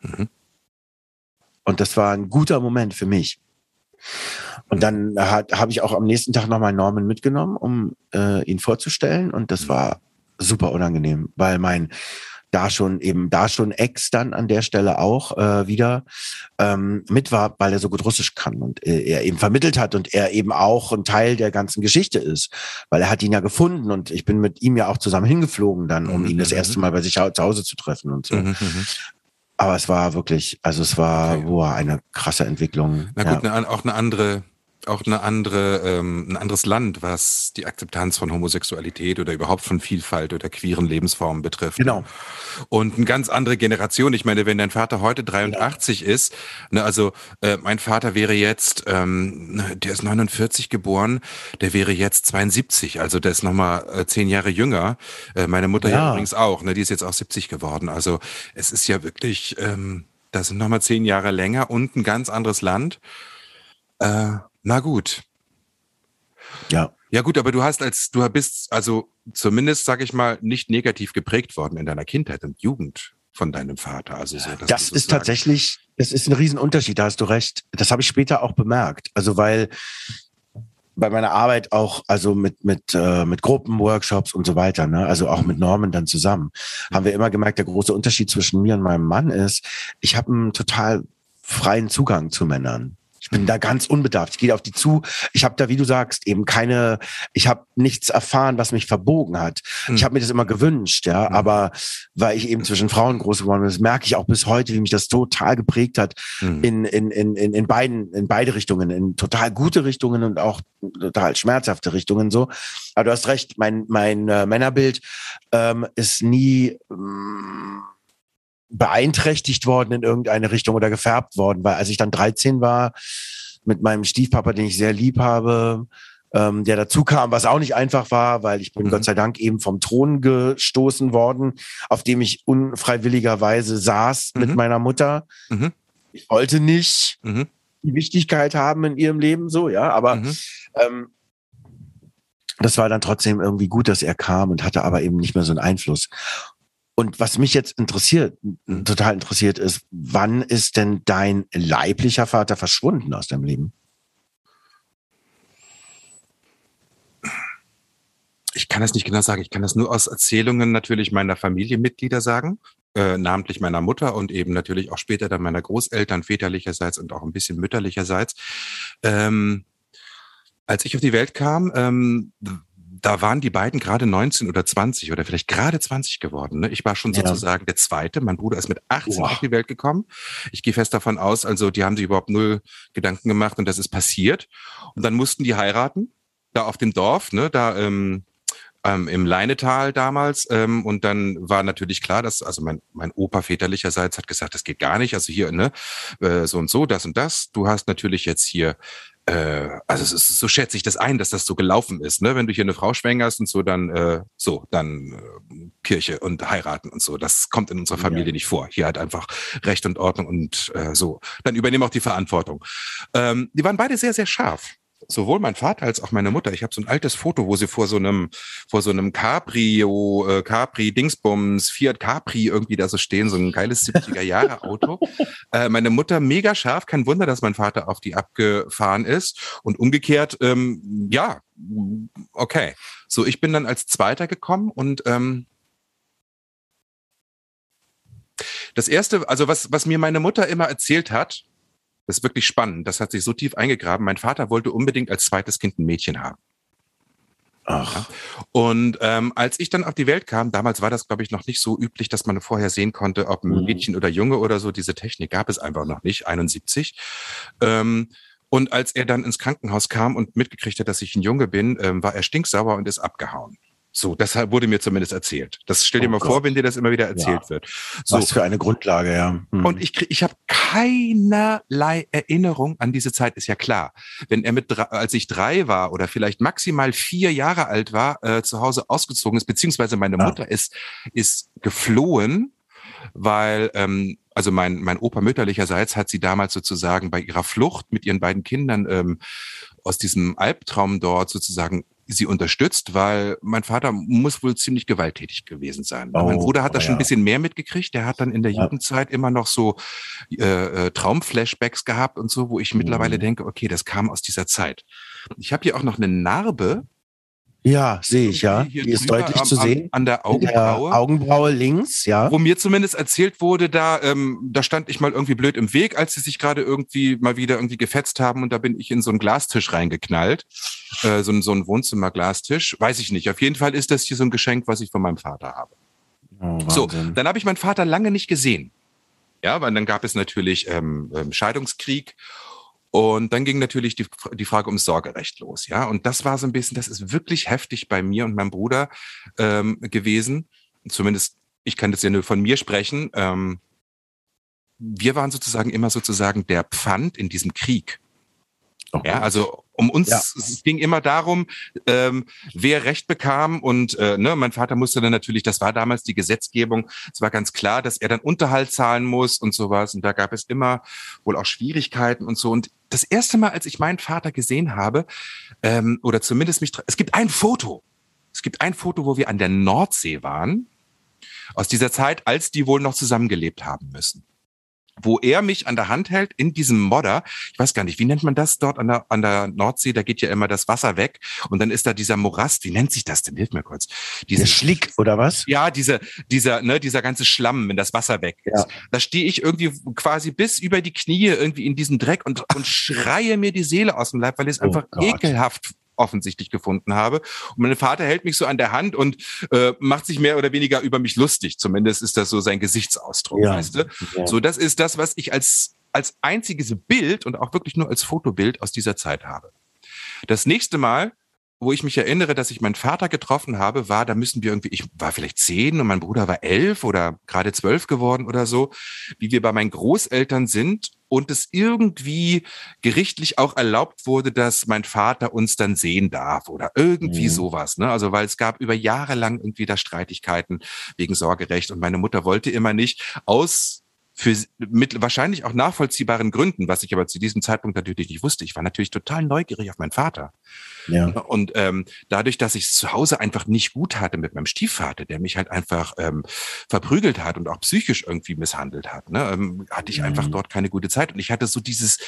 Mhm. Und das war ein guter Moment für mich. Und dann habe ich auch am nächsten Tag nochmal Norman mitgenommen, um äh, ihn vorzustellen. Und das war super unangenehm, weil mein da schon eben da schon Ex dann an der Stelle auch äh, wieder ähm, mit war, weil er so gut Russisch kann und äh, er eben vermittelt hat und er eben auch ein Teil der ganzen Geschichte ist, weil er hat ihn ja gefunden und ich bin mit ihm ja auch zusammen hingeflogen dann, um Mhm, ihn das mhm. erste Mal bei sich zu Hause zu treffen und so. Mhm, mhm. Aber es war wirklich, also es war Okay. boah, eine krasse Entwicklung. Na ja. gut, eine, auch eine andere, auch eine andere, ähm, ein anderes Land, was die Akzeptanz von Homosexualität oder überhaupt von Vielfalt oder queeren Lebensformen betrifft. Genau. Und eine ganz andere Generation. Ich meine, wenn dein Vater heute 83 ist, ne, also äh, mein Vater wäre jetzt, ähm, der ist 49 geboren, der wäre jetzt 72, also der ist nochmal äh, zehn Jahre jünger. Äh, meine Mutter ja. Ja. übrigens auch, ne, die ist jetzt auch 70 geworden. Also es ist ja wirklich, ähm, das sind nochmal zehn Jahre länger und ein ganz anderes Land. Äh, na gut. Ja. Ja gut, aber du hast als, du bist also zumindest, sag ich mal, nicht negativ geprägt worden in deiner Kindheit und Jugend von deinem Vater. Also so, Das ist tatsächlich, das ist ein Riesenunterschied, da hast du recht. Das habe ich später auch bemerkt. Also weil bei meiner Arbeit auch, also mit, mit, äh, mit Gruppen, Workshops und so weiter, ne? also auch mit Norman dann zusammen, haben wir immer gemerkt, der große Unterschied zwischen mir und meinem Mann ist, ich habe einen total freien Zugang zu Männern. Ich bin da ganz unbedarft. Ich gehe auf die zu. Ich habe da, wie du sagst, eben keine, ich habe nichts erfahren, was mich verbogen hat. Hm. Ich habe mir das immer gewünscht, ja, Mhm. aber weil ich eben zwischen Frauen groß geworden bin, das merke ich auch bis heute, wie mich das total geprägt hat Hm. in, in, in, in, in beiden, in beide Richtungen, in total gute Richtungen und auch total schmerzhafte Richtungen so. Aber du hast recht, mein, mein äh, Männerbild ähm, ist nie ähm, beeinträchtigt worden in irgendeine Richtung oder gefärbt worden, weil als ich dann 13 war, mit meinem Stiefpapa, den ich sehr lieb habe, ähm, der dazu kam, was auch nicht einfach war, weil ich bin Mhm. Gott sei Dank eben vom Thron gestoßen worden, auf dem ich unfreiwilligerweise saß mit Mhm. meiner Mutter. Mhm. Ich wollte nicht Mhm. die Wichtigkeit haben in ihrem Leben, so, ja, aber Mhm. ähm, das war dann trotzdem irgendwie gut, dass er kam und hatte aber eben nicht mehr so einen Einfluss. Und was mich jetzt interessiert, Mhm. total interessiert ist, wann ist denn dein leiblicher Vater verschwunden aus deinem Leben? Ich kann das nicht genau sagen. Ich kann das nur aus Erzählungen natürlich meiner Familienmitglieder sagen, äh, namentlich meiner Mutter und eben natürlich auch später dann meiner Großeltern väterlicherseits und auch ein bisschen mütterlicherseits. Ähm, Als ich auf die Welt kam, ähm, da waren die beiden gerade 19 oder 20 oder vielleicht gerade 20 geworden. Ne? Ich war schon ja. sozusagen der Zweite. Mein Bruder ist mit 18 Boah. auf die Welt gekommen. Ich gehe fest davon aus, also die haben sich überhaupt null Gedanken gemacht und das ist passiert. Und dann mussten die heiraten, da auf dem Dorf, ne? da ähm, ähm, im Leinetal damals. Ähm, und dann war natürlich klar, dass, also mein, mein Opa väterlicherseits hat gesagt, das geht gar nicht. Also hier, ne, äh, so und so, das und das. Du hast natürlich jetzt hier äh, also ist, so schätze ich das ein, dass das so gelaufen ist. Ne? Wenn du hier eine Frau schwängerst und so, dann äh, so, dann äh, Kirche und heiraten und so. Das kommt in unserer Familie ja. nicht vor. Hier halt einfach Recht und Ordnung und äh, so. Dann übernehmen auch die Verantwortung. Ähm, die waren beide sehr, sehr scharf sowohl mein Vater als auch meine Mutter. Ich habe so ein altes Foto, wo sie vor so einem vor so einem Cabrio, äh, Capri Dingsbums, Fiat Capri irgendwie da so stehen, so ein geiles 70er Jahre Auto. äh, meine Mutter mega scharf, kein Wunder, dass mein Vater auf die abgefahren ist und umgekehrt ähm, ja, okay. So, ich bin dann als Zweiter gekommen und ähm, das erste, also was, was mir meine Mutter immer erzählt hat, das ist wirklich spannend. Das hat sich so tief eingegraben. Mein Vater wollte unbedingt als zweites Kind ein Mädchen haben. Ach. Und ähm, als ich dann auf die Welt kam, damals war das, glaube ich, noch nicht so üblich, dass man vorher sehen konnte, ob ein mhm. Mädchen oder Junge oder so. Diese Technik gab es einfach noch nicht, 71. Ähm, und als er dann ins Krankenhaus kam und mitgekriegt hat, dass ich ein Junge bin, ähm, war er stinksauer und ist abgehauen. So, das wurde mir zumindest erzählt. Das stell dir oh mal Gott. vor, wenn dir das immer wieder erzählt ja. wird. So. Was für eine Grundlage, ja. Hm. Und ich, ich habe keinerlei Erinnerung an diese Zeit, ist ja klar. Wenn er mit, als ich drei war oder vielleicht maximal vier Jahre alt war, äh, zu Hause ausgezogen ist, beziehungsweise meine ja. Mutter ist, ist geflohen, weil ähm, also mein, mein Opa mütterlicherseits hat sie damals sozusagen bei ihrer Flucht mit ihren beiden Kindern ähm, aus diesem Albtraum dort sozusagen sie unterstützt, weil mein Vater muss wohl ziemlich gewalttätig gewesen sein. Oh, mein Bruder hat da oh, schon ein bisschen mehr mitgekriegt. Der hat dann in der ja. Jugendzeit immer noch so äh, äh, Traumflashbacks gehabt und so, wo ich mhm. mittlerweile denke, okay, das kam aus dieser Zeit. Ich habe hier auch noch eine Narbe ja, sehe ich, ja. Die ist deutlich am, zu sehen. An der Augenbraue. Der Augenbraue links, ja. Wo mir zumindest erzählt wurde, da, ähm, da stand ich mal irgendwie blöd im Weg, als sie sich gerade irgendwie mal wieder irgendwie gefetzt haben und da bin ich in so einen Glastisch reingeknallt. Äh, so, so ein Wohnzimmerglastisch. Weiß ich nicht. Auf jeden Fall ist das hier so ein Geschenk, was ich von meinem Vater habe. Oh, so, dann habe ich meinen Vater lange nicht gesehen. Ja, weil dann gab es natürlich ähm, ähm Scheidungskrieg und dann ging natürlich die, die Frage ums Sorgerecht los, ja. Und das war so ein bisschen, das ist wirklich heftig bei mir und meinem Bruder ähm, gewesen. Zumindest, ich kann das ja nur von mir sprechen. Ähm, wir waren sozusagen immer sozusagen der Pfand in diesem Krieg. Okay. Ja, also um uns, ja. es ging immer darum, ähm, wer Recht bekam und äh, ne, mein Vater musste dann natürlich, das war damals die Gesetzgebung, es war ganz klar, dass er dann Unterhalt zahlen muss und sowas. Und da gab es immer wohl auch Schwierigkeiten und so. Und das erste Mal, als ich meinen Vater gesehen habe, ähm, oder zumindest mich, es gibt ein Foto, es gibt ein Foto, wo wir an der Nordsee waren, aus dieser Zeit, als die wohl noch zusammengelebt haben müssen wo er mich an der Hand hält in diesem Modder. Ich weiß gar nicht, wie nennt man das dort an der, an der Nordsee? Da geht ja immer das Wasser weg und dann ist da dieser Morast. Wie nennt sich das denn? Hilf mir kurz. Dieser Schlick oder was? Ja, diese, dieser, ne, dieser ganze Schlamm, wenn das Wasser weg ist. Ja. Da stehe ich irgendwie quasi bis über die Knie irgendwie in diesem Dreck und, und schreie mir die Seele aus dem Leib, weil es oh einfach Gott. ekelhaft offensichtlich gefunden habe. Und mein Vater hält mich so an der Hand und äh, macht sich mehr oder weniger über mich lustig. Zumindest ist das so sein Gesichtsausdruck, ja. weißt du? Ja. So, das ist das, was ich als, als einziges Bild und auch wirklich nur als Fotobild aus dieser Zeit habe. Das nächste Mal, wo ich mich erinnere, dass ich meinen Vater getroffen habe, war, da müssen wir irgendwie, ich war vielleicht zehn und mein Bruder war elf oder gerade zwölf geworden oder so, wie wir bei meinen Großeltern sind und es irgendwie gerichtlich auch erlaubt wurde, dass mein Vater uns dann sehen darf oder irgendwie mhm. sowas. Ne? Also weil es gab über Jahre lang irgendwie da Streitigkeiten wegen Sorgerecht und meine Mutter wollte immer nicht aus für mit wahrscheinlich auch nachvollziehbaren Gründen, was ich aber zu diesem Zeitpunkt natürlich nicht wusste. Ich war natürlich total neugierig auf meinen Vater. Ja. Und ähm, dadurch, dass ich es zu Hause einfach nicht gut hatte mit meinem Stiefvater, der mich halt einfach ähm, verprügelt hat und auch psychisch irgendwie misshandelt hat, ne, ähm, hatte ich mhm. einfach dort keine gute Zeit. Und ich hatte so dieses,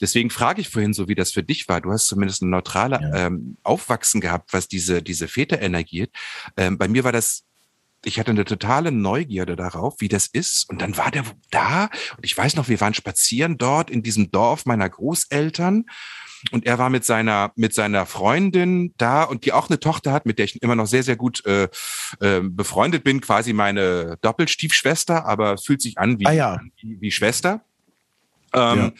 deswegen frage ich vorhin so, wie das für dich war. Du hast zumindest ein neutraler ja. ähm, Aufwachsen gehabt, was diese, diese Väter energiert. Ähm, bei mir war das ich hatte eine totale Neugierde darauf, wie das ist. Und dann war der da und ich weiß noch, wir waren spazieren dort in diesem Dorf meiner Großeltern und er war mit seiner mit seiner Freundin da und die auch eine Tochter hat, mit der ich immer noch sehr sehr gut äh, äh, befreundet bin, quasi meine Doppelstiefschwester, aber fühlt sich an wie Ah ja. wie, wie Schwester. Ähm, Ja.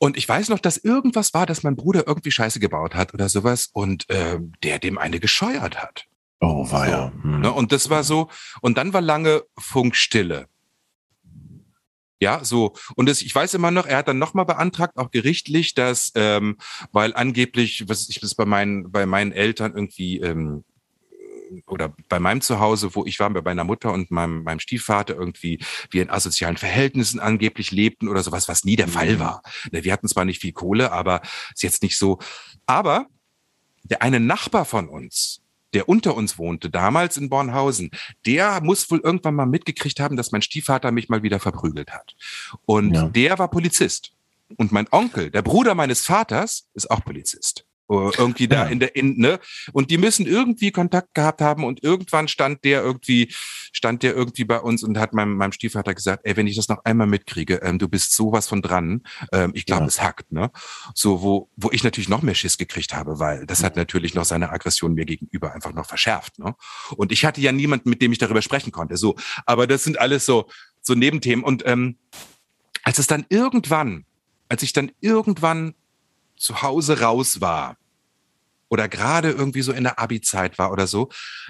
Und ich weiß noch, dass irgendwas war, dass mein Bruder irgendwie Scheiße gebaut hat oder sowas und ähm, der dem eine gescheuert hat. Oh, war ja. Hm. Ne? Und das war so, und dann war lange Funkstille. Ja, so. Und das, ich weiß immer noch, er hat dann nochmal beantragt, auch gerichtlich, dass, ähm, weil angeblich, was ich das bei meinen, bei meinen Eltern irgendwie, ähm, oder bei meinem Zuhause, wo ich war, bei meiner Mutter und meinem, meinem Stiefvater irgendwie, wir in asozialen Verhältnissen angeblich lebten oder sowas, was nie der Fall Mhm. war. Ne, Wir hatten zwar nicht viel Kohle, aber ist jetzt nicht so. Aber der eine Nachbar von uns, der unter uns wohnte, damals in Bornhausen, der muss wohl irgendwann mal mitgekriegt haben, dass mein Stiefvater mich mal wieder verprügelt hat. Und Ja. der war Polizist. Und mein Onkel, der Bruder meines Vaters, ist auch Polizist. Äh, Irgendwie da Ja. in der, in, ne? Und die müssen irgendwie Kontakt gehabt haben und irgendwann stand der irgendwie, stand der irgendwie bei uns und hat meinem, meinem Stiefvater gesagt, ey, wenn ich das noch einmal mitkriege, ähm, du bist sowas von dran, ähm, ich glaube, Ja. es hackt, ne? So, wo, wo ich natürlich noch mehr Schiss gekriegt habe, weil das hat natürlich noch seine Aggression mir gegenüber einfach noch verschärft, ne? Und ich hatte ja niemanden, mit dem ich darüber sprechen konnte, so. Aber das sind alles so, so Nebenthemen und, ähm, als es dann irgendwann, als ich dann irgendwann zu Hause raus war oder gerade irgendwie so in der Abi-Zeit war oder so,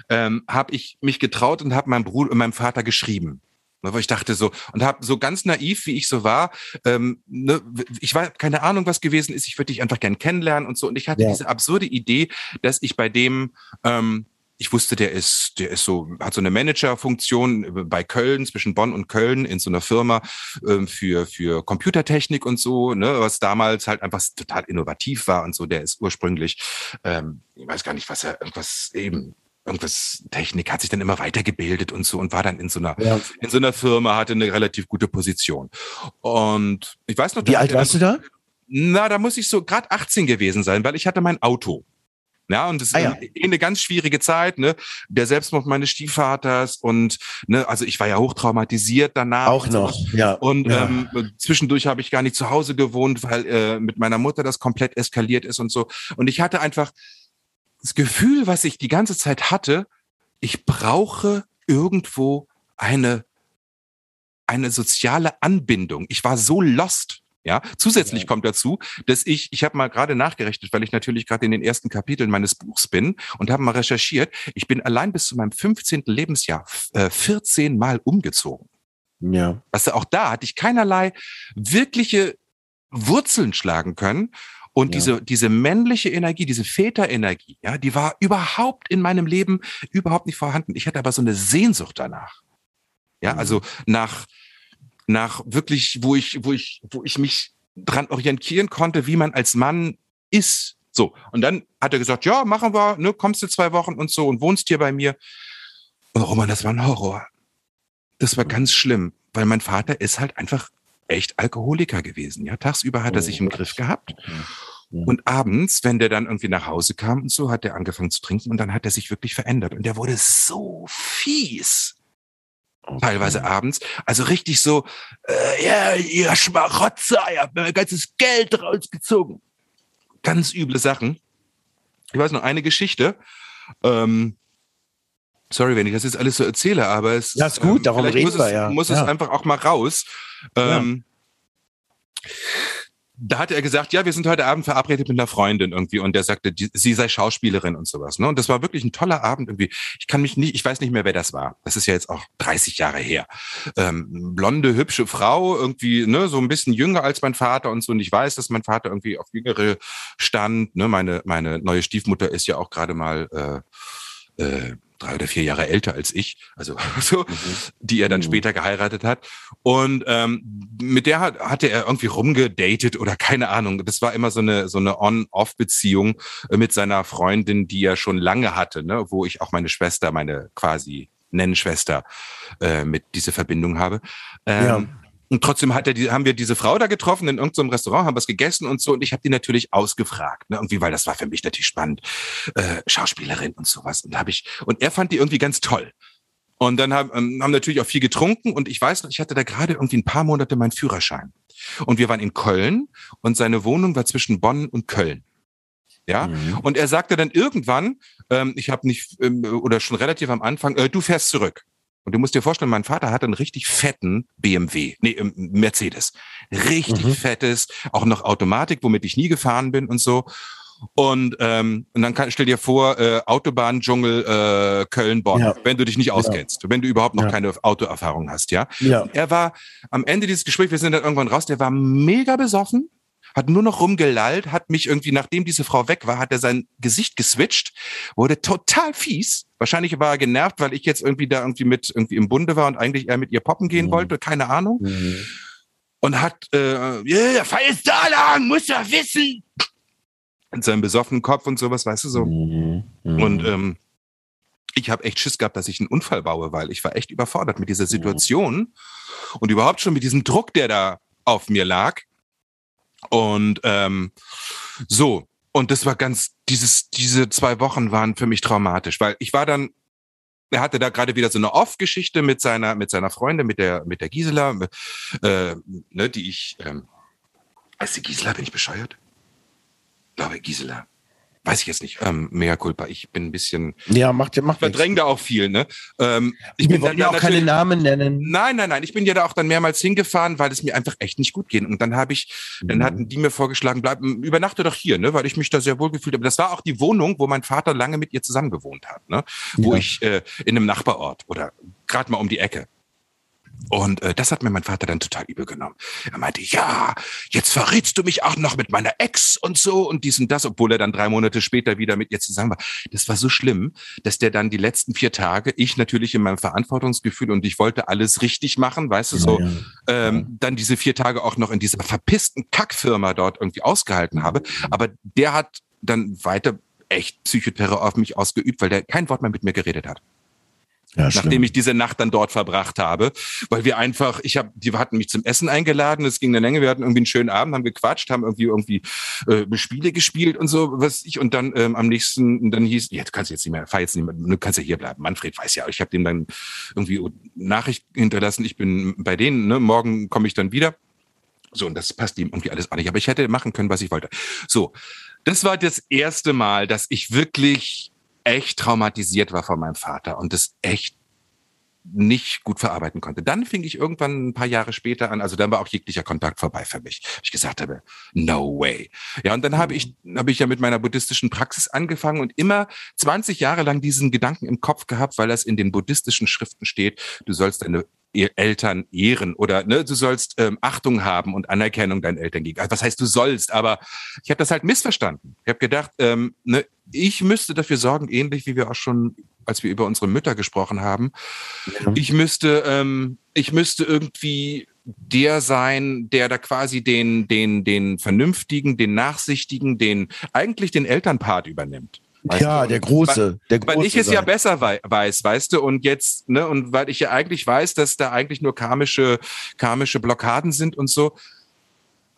ähm, habe ich mich getraut und habe meinem Bruder, meinem Vater geschrieben. Ne, Wo ich dachte so, und habe so ganz naiv, wie ich so war, ähm, ne, ich war keine Ahnung, was gewesen ist, ich würde dich einfach gern kennenlernen und so. Und ich hatte Ja. diese absurde Idee, dass ich bei dem, ähm, ich wusste, der ist, der ist so, hat so eine Managerfunktion bei Köln, zwischen Bonn und Köln in so einer Firma ähm, für, für Computertechnik und so, ne, was damals halt einfach total innovativ war und so. Der ist ursprünglich, ähm, ich weiß gar nicht, was er, irgendwas eben, irgendwas Technik, hat sich dann immer weitergebildet und so und war dann in so einer, Ja. in so einer Firma, hatte eine relativ gute Position. Und ich weiß noch, Wie alt warst du da? na, da muss ich so gerade 18 gewesen sein, weil ich hatte mein Auto. Ja, und es ist Ah, ja. eh eine ganz schwierige Zeit, ne? Der Selbstmord meines Stiefvaters und, ne, also ich war ja hochtraumatisiert danach. Auch noch, ja. Und ja. ähm, zwischendurch habe ich gar nicht zu Hause gewohnt, weil äh, mit meiner Mutter das komplett eskaliert ist und so. Und ich hatte einfach das Gefühl, was ich die ganze Zeit hatte, ich brauche irgendwo eine, eine soziale Anbindung. Ich war so lost. Ja, zusätzlich Ja. kommt dazu, dass ich, ich habe mal gerade nachgerechnet, weil ich natürlich gerade in den ersten Kapiteln meines Buchs bin und habe mal recherchiert. Ich bin allein bis zu meinem 15. Lebensjahr äh, 14 Mal umgezogen. ja. Du, auch da hatte ich keinerlei wirkliche Wurzeln schlagen können. Und Ja. diese, diese männliche Energie, diese Väterenergie, ja, die war überhaupt in meinem Leben überhaupt nicht vorhanden. Ich hatte aber so eine Sehnsucht danach. Ja, also nach, nach wirklich, wo ich, wo ich, wo ich mich dran orientieren konnte, wie man als Mann ist. So. Und dann hat er gesagt, ja, machen wir, ne, kommst du zwei Wochen und so und wohnst hier bei mir. Und Roman, das war ein Horror. Das war ganz schlimm, weil mein Vater ist halt einfach echt Alkoholiker gewesen. Ja, tagsüber hat er Oh sich im. Griff gehabt. Und abends, wenn der dann irgendwie nach Hause kam und so, hat er angefangen zu trinken und dann hat er sich wirklich verändert. Und der wurde so fies. Teilweise abends. Also richtig so, äh, ja, ihr Schmarotzer, ihr habt mir mein ganzes Geld rausgezogen. Ganz üble Sachen. Ich weiß noch eine Geschichte. Ähm, sorry, wenn ich das jetzt alles so erzähle, aber es Ja, ist gut, darum vielleicht reden muss wir es, ja. muss Ja. es einfach auch mal raus. Ähm, da hatte er gesagt, ja, wir sind heute Abend verabredet mit einer Freundin irgendwie und der sagte, die, sie sei Schauspielerin und sowas. Ne? Und das war wirklich ein toller Abend irgendwie. Ich kann mich nicht, ich weiß nicht mehr, wer das war. Das ist ja jetzt auch 30 Jahre her. Ähm, blonde, hübsche Frau, irgendwie, ne, so ein bisschen jünger als mein Vater und so. Und ich weiß, dass mein Vater irgendwie auf Jüngere stand. Ne? Meine, meine neue Stiefmutter ist ja auch gerade mal äh, äh, drei oder vier Jahre älter als ich, also so, die er dann Mhm. später geheiratet hat. Und ähm, mit der hat, hatte er irgendwie rumgedatet oder keine Ahnung. Das war immer so eine so eine On-Off-Beziehung äh, mit seiner Freundin, die er schon lange hatte, ne, wo ich auch meine Schwester, meine quasi Nennenschwester, äh, mit diese Verbindung habe. Ähm, Ja. Und trotzdem hat er die, haben wir diese Frau da getroffen in irgendeinem Restaurant, haben was gegessen und so. Und ich habe die natürlich ausgefragt, ne, irgendwie, weil das war für mich natürlich spannend, äh, Schauspielerin und sowas. Und habe ich und er fand die irgendwie ganz toll. Und dann haben, ähm, haben natürlich auch viel getrunken und ich weiß noch, ich hatte da gerade irgendwie ein paar Monate meinen Führerschein. Und wir waren in Köln und seine Wohnung war zwischen Bonn und Köln. Ja, mhm. und er sagte dann irgendwann, ähm, ich habe nicht, ähm, oder schon relativ am Anfang, äh, du fährst zurück. Und du musst dir vorstellen, mein Vater hatte einen richtig fetten BMW, nee, ähm, Mercedes. Richtig mhm. fettes, auch noch Automatik, womit ich nie gefahren bin und so. Und, ähm, und dann kann, stell dir vor, äh, Autobahndschungel äh, Köln-Bonn, ja. wenn du dich nicht auskennst, ja. wenn du überhaupt noch ja. keine Autoerfahrung hast, ja. ja. Er war am Ende dieses Gesprächs, wir sind dann irgendwann raus, der war mega besoffen, hat nur noch rumgelallt, hat mich irgendwie, nachdem diese Frau weg war, hat er sein Gesicht geswitcht, wurde total fies. Wahrscheinlich war er genervt, weil ich jetzt irgendwie da irgendwie mit irgendwie im Bunde war und eigentlich er mit ihr poppen gehen mhm. wollte, keine Ahnung. Mhm. Und hat, äh, yeah, der Fall ist da lang, muss ja wissen in seinem besoffenen Kopf und sowas, weißt du so. Mhm. Mhm. Und ähm, ich habe echt Schiss gehabt, dass ich einen Unfall baue, weil ich war echt überfordert mit dieser mhm. Situation und überhaupt schon mit diesem Druck, der da auf mir lag. Und ähm, so, und das war ganz, dieses, diese zwei Wochen waren für mich traumatisch, weil ich war dann, er hatte da gerade wieder so eine Off-Geschichte mit seiner, mit seiner Freundin, mit der, mit der Gisela, äh, ne, die ich, ähm, heißt die Gisela, bin ich bescheuert? glaube Gisela. Weiß ich jetzt nicht. Ähm, mea culpa. Ich bin ein bisschen. Ja, macht ja macht. Verdränge da auch viel. Ne. Ähm, ich Wir bin dann ja auch keine Namen nennen. Nein, nein, nein. Ich bin ja da auch dann mehrmals hingefahren, weil es mir einfach echt nicht gut ging. Und dann habe ich, mhm. dann hatten die mir vorgeschlagen, bleib, übernachte doch hier, ne, weil ich mich da sehr wohl gefühlt habe. Das war auch die Wohnung, wo mein Vater lange mit ihr zusammen gewohnt hat, ne, wo ja. ich äh, in einem Nachbarort oder gerade mal um die Ecke. Und äh, das hat mir mein Vater dann total übel genommen. Er meinte, ja, jetzt verrätst du mich auch noch mit meiner Ex und so und dies und das, obwohl er dann drei Monate später wieder mit ihr zusammen war. Das war so schlimm, dass der dann die letzten vier Tage, ich natürlich in meinem Verantwortungsgefühl und ich wollte alles richtig machen, weißt du, so, ja, ja. Ähm, dann diese vier Tage auch noch in dieser verpissten Kackfirma dort irgendwie ausgehalten habe. Aber der hat dann weiter echt Psychoterror auf mich ausgeübt, weil der kein Wort mehr mit mir geredet hat. Ja, nachdem ich diese Nacht dann dort verbracht habe, weil wir einfach, ich habe, die hatten mich zum Essen eingeladen, es ging eine Länge, wir hatten irgendwie einen schönen Abend, haben gequatscht, haben irgendwie irgendwie äh, Spiele gespielt und so, was ich und dann ähm, am nächsten, dann hieß, ja, du kannst jetzt nicht mehr, fahr jetzt nicht mehr, du kannst ja hier bleiben. Manfred weiß ja, ich habe dem dann irgendwie Nachricht hinterlassen, ich bin bei denen, ne, morgen komme ich dann wieder. So, und das passt ihm irgendwie alles auch nicht. Aber ich hätte machen können, was ich wollte. So, das war das erste Mal, dass ich wirklich echt traumatisiert war von meinem Vater und das echt nicht gut verarbeiten konnte. Dann fing ich irgendwann ein paar Jahre später an, also dann war auch jeglicher Kontakt vorbei für mich. Ich gesagt habe, no way. Ja, und dann habe ich, habe ich ja mit meiner buddhistischen Praxis angefangen und immer 20 Jahre lang diesen Gedanken im Kopf gehabt, weil das in den buddhistischen Schriften steht, du sollst deine Eltern ehren oder ne, du sollst ähm, Achtung haben und Anerkennung deinen Eltern gegenüber. Also, was heißt du sollst? Aber ich habe das halt missverstanden. Ich habe gedacht, ähm, ne, ich müsste dafür sorgen, ähnlich wie wir auch schon, als wir über unsere Mütter gesprochen haben. Ja. Ich müsste, ähm, ich müsste irgendwie der sein, der da quasi den, den, den vernünftigen, den nachsichtigen, den eigentlich den Elternpart übernimmt. Weißt ja, du? der große, der große. Weil ich es sein. ja besser wei weiß, weißt du, und jetzt, ne, und weil ich ja eigentlich weiß, dass da eigentlich nur karmische, karmische Blockaden sind und so.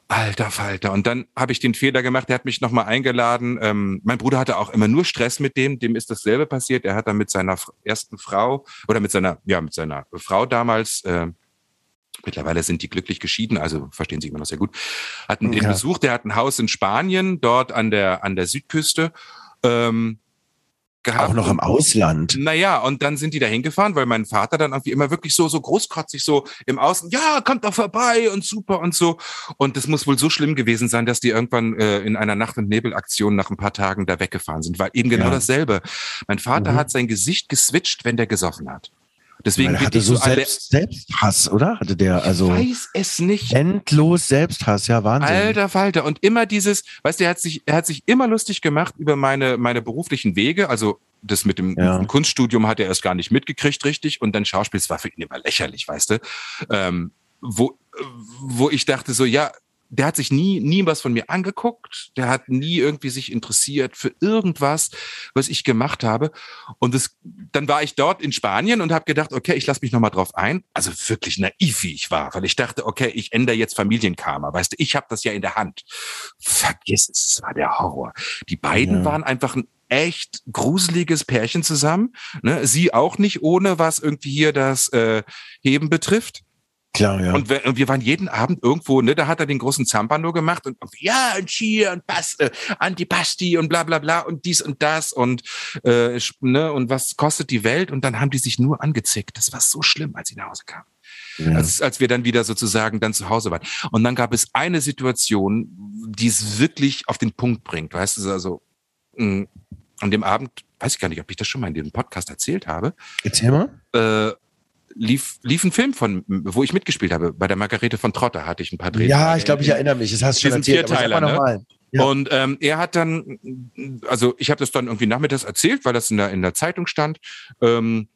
Alter Falter. Und dann habe ich den Fehler gemacht, der hat mich nochmal eingeladen. Ähm, mein Bruder hatte auch immer nur Stress mit dem, dem ist dasselbe passiert. Er hat dann mit seiner ersten Frau oder mit seiner, ja, mit seiner Frau damals, äh, Mittlerweile sind die glücklich geschieden, also verstehen Sie immer noch sehr gut. Hatten den ja. Besuch, der hat ein Haus in Spanien, dort an der, an der Südküste ähm, gehabt. Auch noch im Ausland. Naja, und dann sind die da hingefahren, weil mein Vater dann irgendwie immer wirklich so, so großkotzig so im Außen, ja, kommt doch vorbei und super und so. Und das muss wohl so schlimm gewesen sein, dass die irgendwann äh, in einer Nacht- und Nebelaktion nach ein paar Tagen da weggefahren sind, weil eben genau ja. dasselbe. Mein Vater mhm. hat sein Gesicht geswitcht, wenn der gesoffen hat. Deswegen hatte so, so selbst, Selbsthass, oder? Hatte der also ich weiß es nicht. Endlos Selbsthass, ja Wahnsinn. Alter Falter und immer dieses, weißt du, er hat sich er hat sich immer lustig gemacht über meine meine beruflichen Wege, also das mit dem, ja. Kunststudium hat er erst gar nicht mitgekriegt, richtig. Und dann Schauspiel, das war für ihn immer lächerlich, weißt du. Ähm, wo, wo ich dachte so, ja, der hat sich nie, nie was von mir angeguckt. Der hat nie irgendwie sich interessiert für irgendwas, was ich gemacht habe. Und das, dann war ich dort in Spanien und habe gedacht, okay, ich lasse mich nochmal drauf ein. Also wirklich naiv, wie ich war, weil ich dachte, okay, ich ändere jetzt Familienkarma. Weißt du, ich habe das ja in der Hand. Vergiss es, es war der Horror. Die beiden ja. waren einfach ein echt gruseliges Pärchen zusammen. Ne? Sie auch nicht ohne, was irgendwie hier das äh, Heben betrifft. Klar, ja. Und wir, und wir waren jeden Abend irgendwo, ne, da hat er den großen Zampano gemacht und ja, und hier und Pas, äh, Antipasti und bla bla bla und dies und das und äh, ne, und was kostet die Welt? Und dann haben die sich nur angezickt. Das war so schlimm, als sie nach Hause kamen. Ja. Als, als wir dann wieder sozusagen dann zu Hause waren. Und dann gab es eine Situation, die es wirklich auf den Punkt bringt. Weißt du, also mh, an dem Abend, weiß ich gar nicht, ob ich das schon mal in dem Podcast erzählt habe. Erzähl mal. Äh, lief, lief ein Film von, wo ich mitgespielt habe. Bei der Margarete von Trotter hatte ich ein paar Drehtage. Ja, ich glaube, ich erinnere mich. Das hast du schon erzählt. Vierteiler, ne? Ja. Und ähm, er hat dann, also ich habe das dann irgendwie nachmittags erzählt, weil das in der, in der Zeitung stand. Ähm,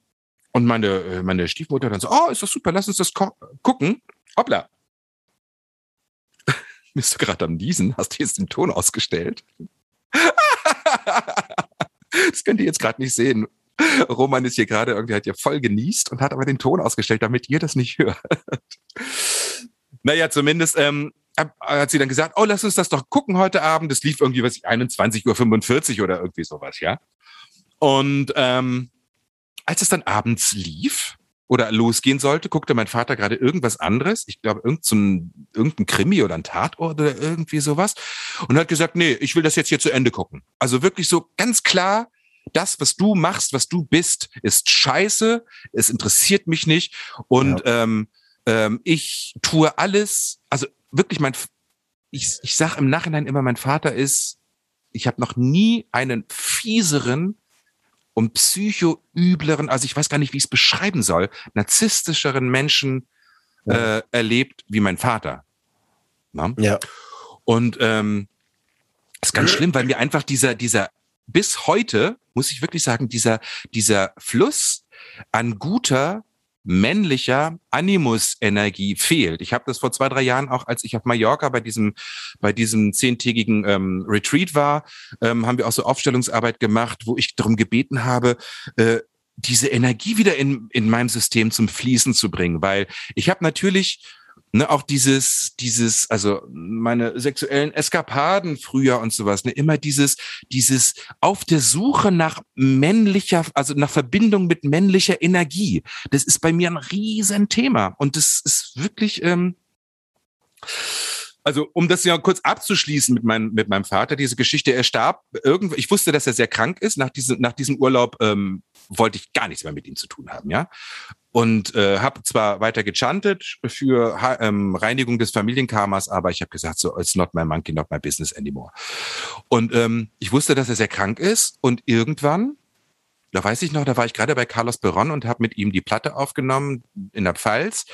und meine, äh, meine Stiefmutter dann so, oh, ist das super, lass uns das gucken. Hoppla. Bist du gerade am Niesen? Hast du jetzt den Ton ausgestellt? das könnt ihr jetzt gerade nicht sehen. Roman ist hier gerade irgendwie, hat ja voll genießt und hat aber den Ton ausgestellt, damit ihr das nicht hört. naja, zumindest ähm, hat sie dann gesagt, oh, lass uns das doch gucken heute Abend. Das lief irgendwie, was ich, 21.45 Uhr oder irgendwie sowas, ja. Und ähm, als es dann abends lief oder losgehen sollte, guckte mein Vater gerade irgendwas anderes. Ich glaube, irgendein, irgendein Krimi oder ein Tatort oder irgendwie sowas. Und hat gesagt, nee, ich will das jetzt hier zu Ende gucken. Also wirklich so ganz klar, das, was du machst, was du bist, ist scheiße, es interessiert mich nicht und ja. ähm, ähm, ich tue alles, also wirklich mein, ich, ich sage im Nachhinein immer, mein Vater ist, ich habe noch nie einen fieseren und psychoübleren, also ich weiß gar nicht, wie ich es beschreiben soll, narzisstischeren Menschen ja. äh, erlebt wie mein Vater. Na? Ja. Und ähm, ist ganz schlimm, weil mir einfach dieser, dieser bis heute, muss ich wirklich sagen, dieser, dieser Fluss an guter, männlicher Animus-Energie fehlt. Ich habe das vor zwei, drei Jahren auch, als ich auf Mallorca bei diesem, bei diesem zehntägigen ähm, Retreat war, ähm, haben wir auch so Aufstellungsarbeit gemacht, wo ich darum gebeten habe, äh, diese Energie wieder in, in meinem System zum Fließen zu bringen, weil ich habe natürlich ne, auch dieses, dieses, also meine sexuellen Eskapaden früher und sowas, ne, immer dieses, dieses auf der Suche nach männlicher, also nach Verbindung mit männlicher Energie. Das ist bei mir ein Riesenthema und das ist wirklich, ähm, also um das ja kurz abzuschließen mit meinem mit meinem Vater, diese Geschichte, er starb irgendwie, ich wusste, dass er sehr krank ist. Nach diesem nach diesem Urlaub ähm, wollte ich gar nichts mehr mit ihm zu tun haben, ja und äh, habe zwar weiter gechantet für ähm, Reinigung des Familienkarmas, aber ich habe gesagt, so it's not my monkey, not my business anymore. Und ähm, ich wusste, dass er sehr krank ist und irgendwann, da weiß ich noch, da war ich gerade bei Carlos Peron und habe mit ihm die Platte aufgenommen in der Pfalz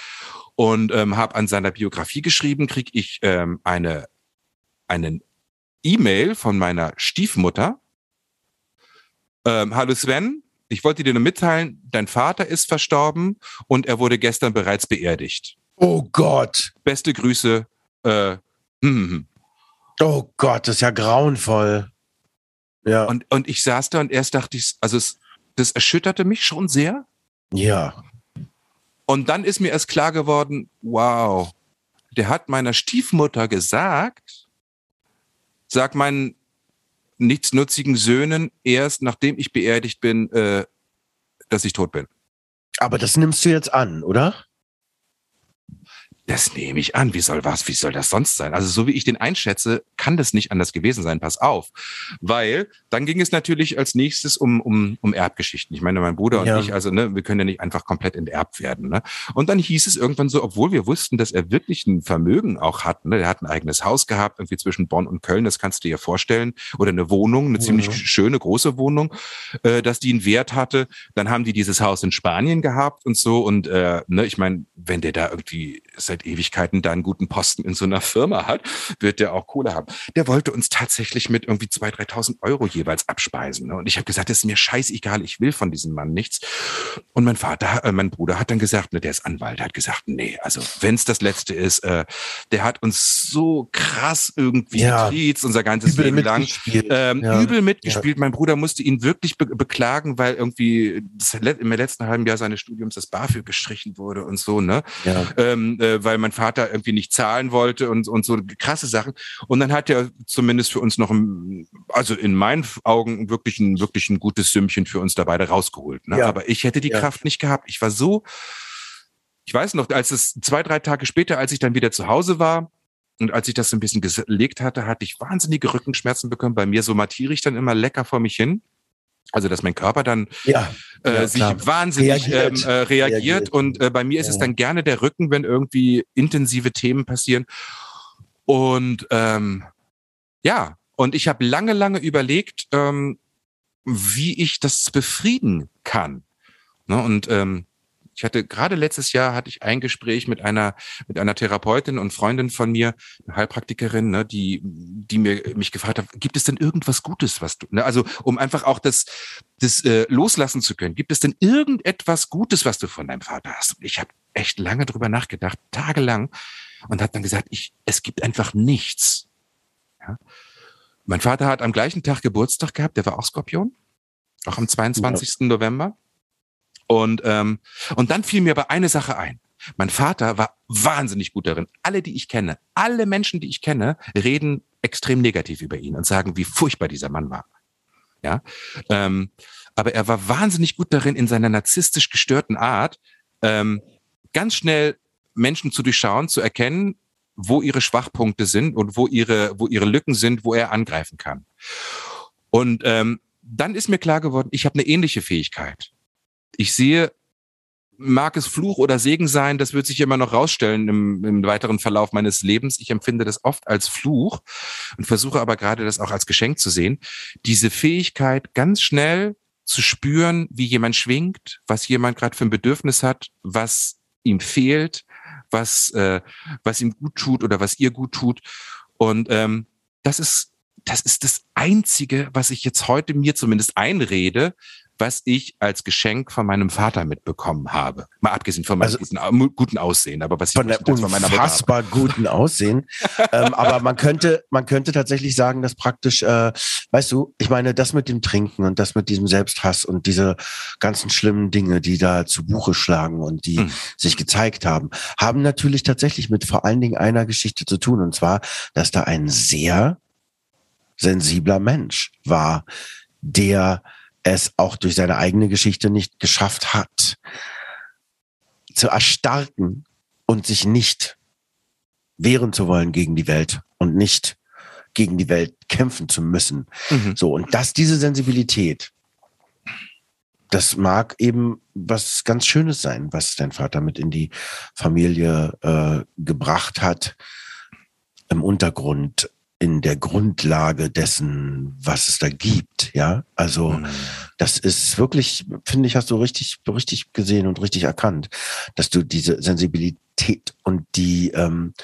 und ähm, habe an seiner Biografie geschrieben, krieg ich ähm, eine einen E-Mail von meiner Stiefmutter. Ähm, Hallo Sven, ich wollte dir nur mitteilen, dein Vater ist verstorben und er wurde gestern bereits beerdigt. Oh Gott. Beste Grüße. Äh, hm, hm, hm. Oh Gott, das ist ja grauenvoll. Ja. Und, und ich saß da und erst dachte ich, also es, das erschütterte mich schon sehr. Ja. Und dann ist mir erst klar geworden, wow, der hat meiner Stiefmutter gesagt, sag meinen nichtsnutzigen Söhnen erst, nachdem ich beerdigt bin, äh, dass ich tot bin. Aber das nimmst du jetzt an, oder? Das nehme ich an. Wie soll was? Wie soll das sonst sein? Also so wie ich den einschätze, kann das nicht anders gewesen sein. Pass auf, weil dann ging es natürlich als nächstes um um um Erbgeschichten. Ich meine, mein Bruder ja. und ich, also ne, wir können ja nicht einfach komplett enterbt werden. Ne? Und dann hieß es irgendwann so, obwohl wir wussten, dass er wirklich ein Vermögen auch hat. Ne? Er hat ein eigenes Haus gehabt, irgendwie zwischen Bonn und Köln. Das kannst du dir vorstellen. Oder eine Wohnung, eine mhm. ziemlich schöne große Wohnung, äh, dass die einen Wert hatte. Dann haben die dieses Haus in Spanien gehabt und so. Und äh, ne, ich meine, wenn der da irgendwie seit seit Ewigkeiten da einen guten Posten in so einer Firma hat, wird der auch Kohle haben. Der wollte uns tatsächlich mit irgendwie 2.000, 3.000 Euro jeweils abspeisen. Ne? Und ich habe gesagt, das ist mir scheißegal, ich will von diesem Mann nichts. Und mein Vater, äh, mein Bruder hat dann gesagt, ne, der ist Anwalt, hat gesagt, nee, also wenn es das Letzte ist, äh, der hat uns so krass irgendwie ja. getriezt, unser ganzes übel Leben lang. Ähm, ja. Übel mitgespielt. Ja. Mein Bruder musste ihn wirklich be beklagen, weil irgendwie das, im letzten halben Jahr seines Studiums das BAföG gestrichen wurde und so. Ne? Ja. Ähm, äh, weil mein Vater irgendwie nicht zahlen wollte und, und so krasse Sachen. Und dann hat er zumindest für uns noch, ein, also in meinen Augen wirklich ein, wirklich ein gutes Sümmchen für uns da beide rausgeholt. Ne? Ja. Aber ich hätte die ja. Kraft nicht gehabt. Ich war so, ich weiß noch, als es zwei, drei Tage später, als ich dann wieder zu Hause war, und als ich das ein bisschen gelegt hatte, hatte ich wahnsinnige Rückenschmerzen bekommen. Bei mir so matiere ich dann immer lecker vor mich hin. Also, dass mein Körper dann ja, äh, ja, sich klar. wahnsinnig reagiert, ähm, äh, reagiert. reagiert. Und äh, bei mir ist ja. es dann gerne der Rücken, wenn irgendwie intensive Themen passieren. Und ähm, ja, und ich habe lange, lange überlegt, ähm, wie ich das befrieden kann. Ne? Und ähm, ich hatte gerade letztes Jahr hatte ich ein Gespräch mit einer mit einer Therapeutin und Freundin von mir, eine Heilpraktikerin, ne, die die mir mich gefragt hat, gibt es denn irgendwas Gutes, was du, ne, also um einfach auch das das äh, loslassen zu können. Gibt es denn irgendetwas Gutes, was du von deinem Vater hast? Und ich habe echt lange drüber nachgedacht, tagelang, und habe dann gesagt, ich es gibt einfach nichts. Ja? Mein Vater hat am gleichen Tag Geburtstag gehabt, der war auch Skorpion, auch am 22. Ja. November. Und, ähm, und dann fiel mir aber eine Sache ein. Mein Vater war wahnsinnig gut darin. Alle, die ich kenne, alle Menschen, die ich kenne, reden extrem negativ über ihn und sagen, wie furchtbar dieser Mann war. Ja, ähm, aber er war wahnsinnig gut darin, in seiner narzisstisch gestörten Art ähm, ganz schnell Menschen zu durchschauen, zu erkennen, wo ihre Schwachpunkte sind und wo ihre, wo ihre Lücken sind, wo er angreifen kann. Und ähm, dann ist mir klar geworden, ich habe eine ähnliche Fähigkeit ich sehe, mag es Fluch oder Segen sein, das wird sich immer noch rausstellen im, im weiteren Verlauf meines Lebens. Ich empfinde das oft als Fluch und versuche aber gerade das auch als Geschenk zu sehen. Diese Fähigkeit, ganz schnell zu spüren, wie jemand schwingt, was jemand gerade für ein Bedürfnis hat, was ihm fehlt, was, äh, was ihm gut tut oder was ihr gut tut. Und ähm, das ist das ist das Einzige, was ich jetzt heute mir zumindest einrede, was ich als Geschenk von meinem Vater mitbekommen habe. Mal abgesehen von meinem also, guten Aussehen, aber was ich von der unfassbar guten Aussehen. ähm, aber man könnte, man könnte tatsächlich sagen, dass praktisch, äh, weißt du, ich meine, das mit dem Trinken und das mit diesem Selbsthass und diese ganzen schlimmen Dinge, die da zu Buche schlagen und die hm. sich gezeigt haben, haben natürlich tatsächlich mit vor allen Dingen einer Geschichte zu tun. Und zwar, dass da ein sehr sensibler Mensch war, der es auch durch seine eigene Geschichte nicht geschafft hat, zu erstarken und sich nicht wehren zu wollen gegen die Welt und nicht gegen die Welt kämpfen zu müssen. Mhm. So, und dass diese Sensibilität, das mag eben was ganz Schönes sein, was dein Vater mit in die Familie äh, gebracht hat, im Untergrund in der Grundlage dessen, was es da gibt, ja. Also mhm. das ist wirklich, finde ich, hast du richtig, richtig gesehen und richtig erkannt, dass du diese Sensibilität und die ähm,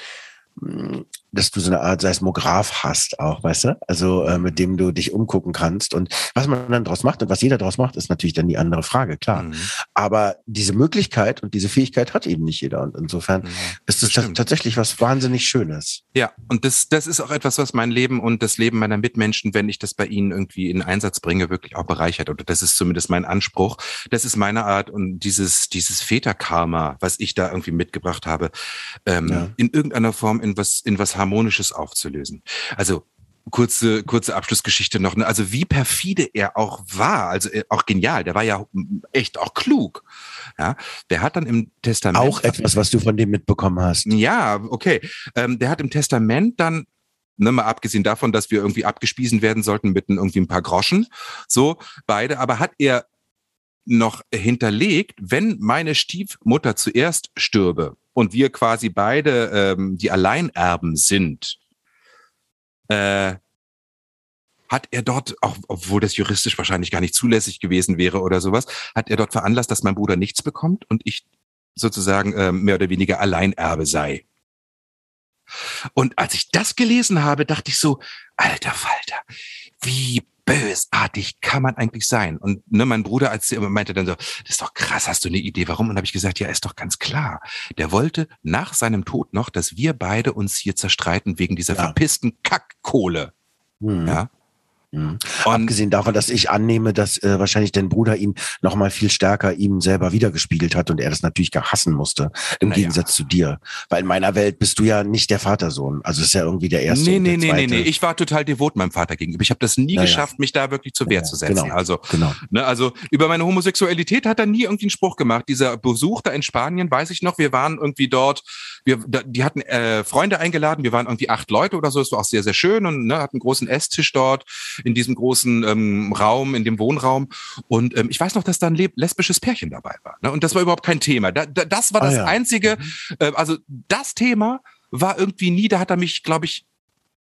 dass du so eine Art Seismograph hast auch, weißt du? Also äh, mit dem du dich umgucken kannst. Und was man dann draus macht und was jeder draus macht, ist natürlich dann die andere Frage, klar. Mhm. Aber diese Möglichkeit und diese Fähigkeit hat eben nicht jeder. Und insofern mhm. ist es tatsächlich was wahnsinnig Schönes. Ja, und das, das ist auch etwas, was mein Leben und das Leben meiner Mitmenschen, wenn ich das bei ihnen irgendwie in Einsatz bringe, wirklich auch bereichert. Oder das ist zumindest mein Anspruch. Das ist meine Art und dieses, dieses Väterkarma, was ich da irgendwie mitgebracht habe, ähm, ja. in irgendeiner Form in was, in was Harmonisches aufzulösen. Also kurze, kurze Abschlussgeschichte noch. Ne? Also wie perfide er auch war, also äh, auch genial. Der war ja echt auch klug. Ja, der hat dann im Testament auch etwas, was du von dem mitbekommen hast. Ja, okay. Ähm, der hat im Testament dann ne, mal abgesehen davon, dass wir irgendwie abgespiesen werden sollten mit irgendwie ein paar Groschen, so beide, aber hat er noch hinterlegt, wenn meine Stiefmutter zuerst stürbe und wir quasi beide ähm, die Alleinerben sind, äh, hat er dort, auch obwohl das juristisch wahrscheinlich gar nicht zulässig gewesen wäre oder sowas, hat er dort veranlasst, dass mein Bruder nichts bekommt und ich sozusagen äh, mehr oder weniger Alleinerbe sei. Und als ich das gelesen habe, dachte ich so, alter Falter, wie bösartig kann man eigentlich sein? Und ne, mein Bruder als meinte dann so, das ist doch krass, hast du eine Idee, warum? Und habe ich gesagt, ja, ist doch ganz klar. Der wollte nach seinem Tod noch, dass wir beide uns hier zerstreiten wegen dieser ja. verpissten Kackkohle. Hm. Ja. Mhm. Abgesehen davon, dass ich annehme, dass äh, wahrscheinlich dein Bruder ihn noch mal viel stärker ihm selber wiedergespiegelt hat und er das natürlich gar hassen musste, im naja. Gegensatz zu dir. Weil in meiner Welt bist du ja nicht der Vatersohn. Also ist ja irgendwie der erste. Nee, nee, nee, nee, nee. Ich war total devot meinem Vater gegenüber. Ich habe das nie naja. geschafft, mich da wirklich zur Wehr ja, zu setzen. Genau, also, genau. Ne, also über meine Homosexualität hat er nie irgendwie einen Spruch gemacht. Dieser Besuch da in Spanien, weiß ich noch, wir waren irgendwie dort, wir, die hatten äh, Freunde eingeladen, wir waren irgendwie acht Leute oder so, es war auch sehr, sehr schön und ne, hatten einen großen Esstisch dort in diesem großen ähm, Raum, in dem Wohnraum. Und ähm, ich weiß noch, dass da ein lesbisches Pärchen dabei war. Ne? Und das war überhaupt kein Thema. Da, da, das war das ah, ja. einzige, mhm. äh, also das Thema war irgendwie nie, da hat er mich, glaube ich,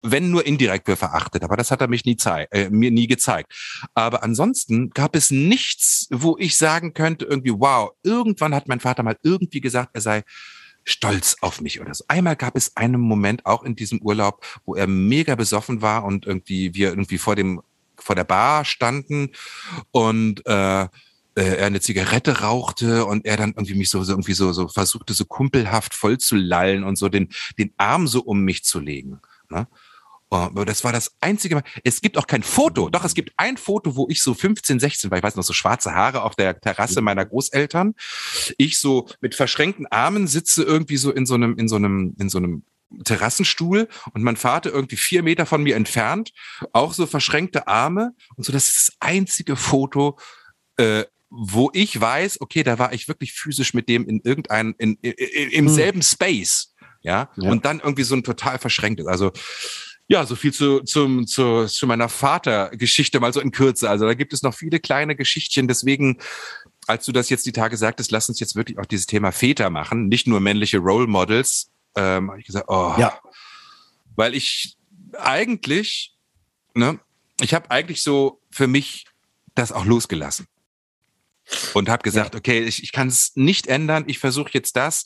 wenn nur indirekt für verachtet, aber das hat er mich nie äh, mir nie gezeigt. Aber ansonsten gab es nichts, wo ich sagen könnte, irgendwie, wow, irgendwann hat mein Vater mal irgendwie gesagt, er sei stolz auf mich oder so. Einmal gab es einen Moment auch in diesem Urlaub, wo er mega besoffen war und irgendwie wir irgendwie vor dem vor der Bar standen und äh, äh, er eine Zigarette rauchte und er dann irgendwie mich so, so irgendwie so, so versuchte, so kumpelhaft voll zu lallen und so den, den Arm so um mich zu legen. Ne? Aber das war das einzige Mal. Es gibt auch kein Foto. Doch, es gibt ein Foto, wo ich so 15, 16 war. Ich weiß noch, so schwarze Haare auf der Terrasse meiner Großeltern. Ich so mit verschränkten Armen sitze irgendwie so in so einem, in so einem, in so einem Terrassenstuhl und mein Vater irgendwie vier Meter von mir entfernt, auch so verschränkte Arme und so. Das ist das einzige Foto, äh, wo ich weiß, okay, da war ich wirklich physisch mit dem in irgendeinem, in, in, in, im hm. selben Space. Ja? ja? Und dann irgendwie so ein total verschränktes. Also, ja, so viel zu, zum, zu, zu meiner Vatergeschichte mal so in Kürze. Also da gibt es noch viele kleine Geschichtchen. Deswegen, als du das jetzt die Tage sagtest, lass uns jetzt wirklich auch dieses Thema Väter machen, nicht nur männliche Role Models. Ähm, habe ich gesagt, oh, ja. weil ich eigentlich, ne, ich habe eigentlich so für mich das auch losgelassen und habe gesagt, ja. okay, ich, ich kann es nicht ändern. Ich versuche jetzt das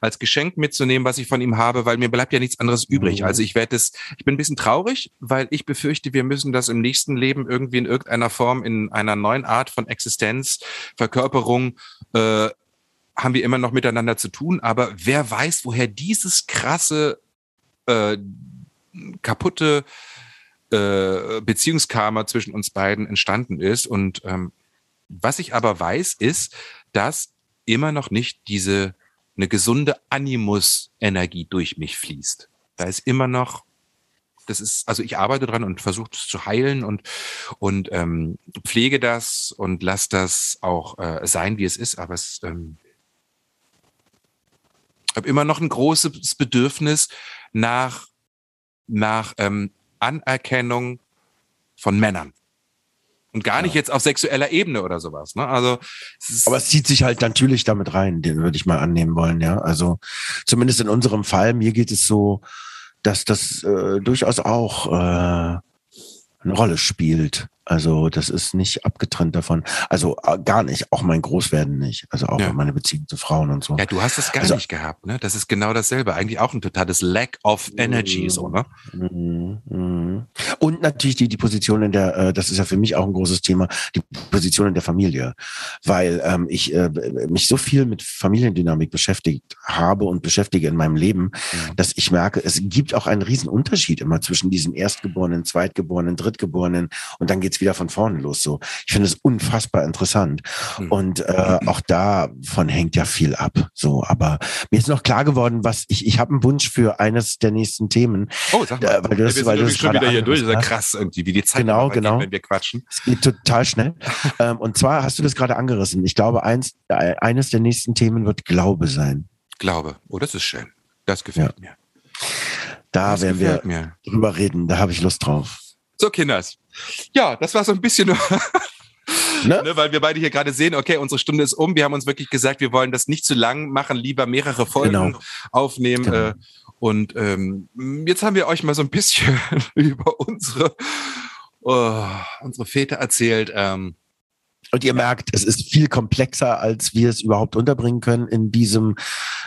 als Geschenk mitzunehmen, was ich von ihm habe, weil mir bleibt ja nichts anderes übrig. Mhm. Also ich werde es, ich bin ein bisschen traurig, weil ich befürchte, wir müssen das im nächsten Leben irgendwie in irgendeiner Form in einer neuen Art von Existenz, Verkörperung äh, haben wir immer noch miteinander zu tun. Aber wer weiß, woher dieses krasse äh, kaputte äh, Beziehungskarma zwischen uns beiden entstanden ist. Und ähm, was ich aber weiß, ist, dass immer noch nicht diese eine gesunde Animus-Energie durch mich fließt. Da ist immer noch, das ist, also ich arbeite dran und versuche es zu heilen und, und ähm, pflege das und lasse das auch äh, sein, wie es ist, aber es ähm, habe immer noch ein großes Bedürfnis nach, nach ähm, Anerkennung von Männern. Und gar nicht jetzt auf sexueller Ebene oder sowas. Ne? Also, es Aber es zieht sich halt natürlich damit rein, den würde ich mal annehmen wollen, ja. Also zumindest in unserem Fall, mir geht es so, dass das äh, durchaus auch äh, eine Rolle spielt. Also das ist nicht abgetrennt davon. Also äh, gar nicht, auch mein Großwerden nicht. Also auch ja. meine Beziehung zu Frauen und so. Ja, du hast das gar also, nicht gehabt, ne? Das ist genau dasselbe. Eigentlich auch ein totales Lack of Energy, so, ne? Mhm, mhm. Und natürlich die, die Position in der, äh, das ist ja für mich auch ein großes Thema, die Position in der Familie. Weil ähm, ich äh, mich so viel mit Familiendynamik beschäftigt habe und beschäftige in meinem Leben, mhm. dass ich merke, es gibt auch einen riesen Unterschied immer zwischen diesen Erstgeborenen, Zweitgeborenen, Drittgeborenen und dann geht's wieder von vorne los. So, ich finde es unfassbar interessant. Mhm. Und äh, auch davon hängt ja viel ab. So, aber mir ist noch klar geworden, was ich, ich habe einen Wunsch für eines der nächsten Themen. Oh, sag mal. Äh, weil du das, ja, wir weil sind schon wieder hier durch. Das ist ja krass irgendwie, wie die Zeit genau, genau. Geht, wenn wir quatschen. Es geht total schnell. ähm, und zwar hast du das gerade angerissen. Ich glaube, eins, äh, eines der nächsten Themen wird Glaube sein. Glaube. Oh, das ist schön. Das gefällt ja. mir. Da das werden wir mir. drüber reden. Da habe ich Lust drauf. So, Kinders. Ja, das war so ein bisschen. Ne? ne? weil wir beide hier gerade sehen, okay, unsere Stunde ist um. Wir haben uns wirklich gesagt, wir wollen das nicht zu lang machen, lieber mehrere Folgen genau. aufnehmen. Genau. Äh, und ähm, jetzt haben wir euch mal so ein bisschen über unsere, oh, unsere Väter erzählt. Ähm, und ihr merkt, es ist viel komplexer, als wir es überhaupt unterbringen können in diesem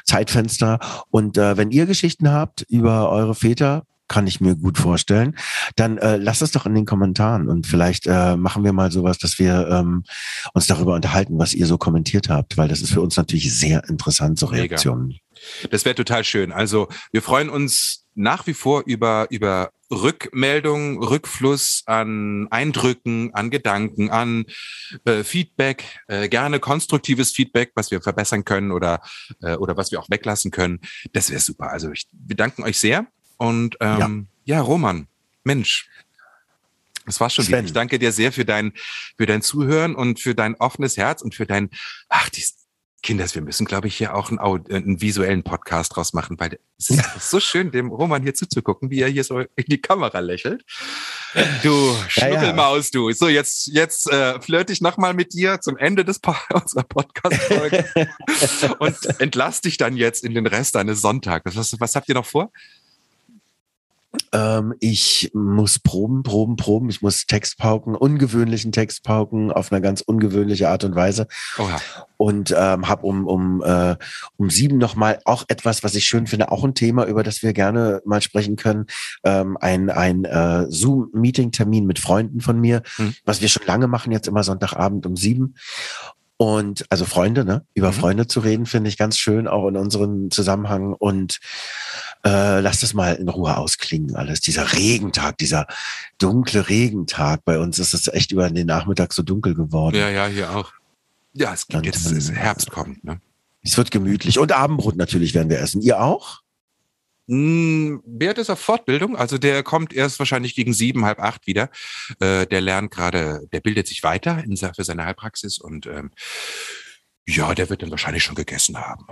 Zeitfenster. Und äh, wenn ihr Geschichten habt über eure Väter, kann ich mir gut vorstellen. Dann äh, lasst es doch in den Kommentaren und vielleicht äh, machen wir mal sowas, dass wir ähm, uns darüber unterhalten, was ihr so kommentiert habt, weil das ist für uns natürlich sehr interessant, so Reaktionen. Mega. Das wäre total schön. Also wir freuen uns nach wie vor über, über Rückmeldung, Rückfluss an Eindrücken, an Gedanken, an äh, Feedback, äh, gerne konstruktives Feedback, was wir verbessern können oder, äh, oder was wir auch weglassen können. Das wäre super. Also ich, wir danken euch sehr. Und ähm, ja. ja, Roman, Mensch, das war's schon wieder. Ich danke dir sehr für dein, für dein Zuhören und für dein offenes Herz und für dein, ach, dies, Kinders, wir müssen, glaube ich, hier auch einen, einen, visuellen Podcast draus machen, weil es ist so schön, dem Roman hier zuzugucken, wie er hier so in die Kamera lächelt. Du Schnuckelmaus, du. So, jetzt, jetzt äh, flirte ich nochmal mit dir zum Ende des po unserer Podcast-Folge und entlass dich dann jetzt in den Rest deines Sonntags. Was, was habt ihr noch vor? Ähm, ich muss proben, proben, proben. Ich muss Text pauken, ungewöhnlichen Text pauken, auf eine ganz ungewöhnliche Art und Weise. Oha. Und ähm, habe um, um, äh, um sieben nochmal auch etwas, was ich schön finde, auch ein Thema, über das wir gerne mal sprechen können. Ähm, ein ein äh, Zoom-Meeting-Termin mit Freunden von mir, hm. was wir schon lange machen, jetzt immer Sonntagabend um sieben. Und also Freunde, ne? Über mhm. Freunde zu reden, finde ich ganz schön, auch in unserem Zusammenhang. Und äh, lass das mal in Ruhe ausklingen, alles. Dieser Regentag, dieser dunkle Regentag. Bei uns ist es echt über den Nachmittag so dunkel geworden. Ja, ja, hier auch. Ja, es geht jetzt, es Herbst kommt, ne? Es wird gemütlich. Und Abendbrot natürlich werden wir essen. Ihr auch? Bert ist auf Fortbildung, also der kommt erst wahrscheinlich gegen sieben, halb acht wieder. Äh, der lernt gerade, der bildet sich weiter in, für seine Heilpraxis und ähm, ja, der wird dann wahrscheinlich schon gegessen haben.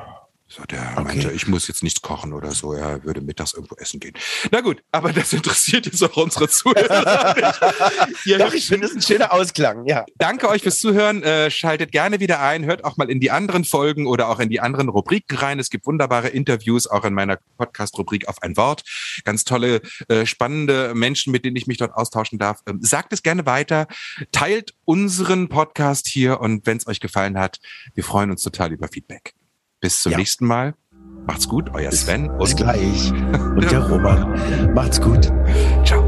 So, der okay. meinte, ich muss jetzt nichts kochen oder so, er würde mittags irgendwo essen gehen. Na gut, aber das interessiert jetzt auch unsere Zuhörer. Doch, ich finde es ein schöner Ausklang, ja. Danke euch fürs Zuhören. Äh, schaltet gerne wieder ein, hört auch mal in die anderen Folgen oder auch in die anderen Rubriken rein. Es gibt wunderbare Interviews, auch in meiner Podcast-Rubrik auf ein Wort. Ganz tolle, äh, spannende Menschen, mit denen ich mich dort austauschen darf. Ähm, sagt es gerne weiter, teilt unseren Podcast hier und wenn es euch gefallen hat, wir freuen uns total über Feedback. Bis zum ja. nächsten Mal. Macht's gut, euer Sven. Bis, gleich. Und der Roman. Macht's gut. Ciao.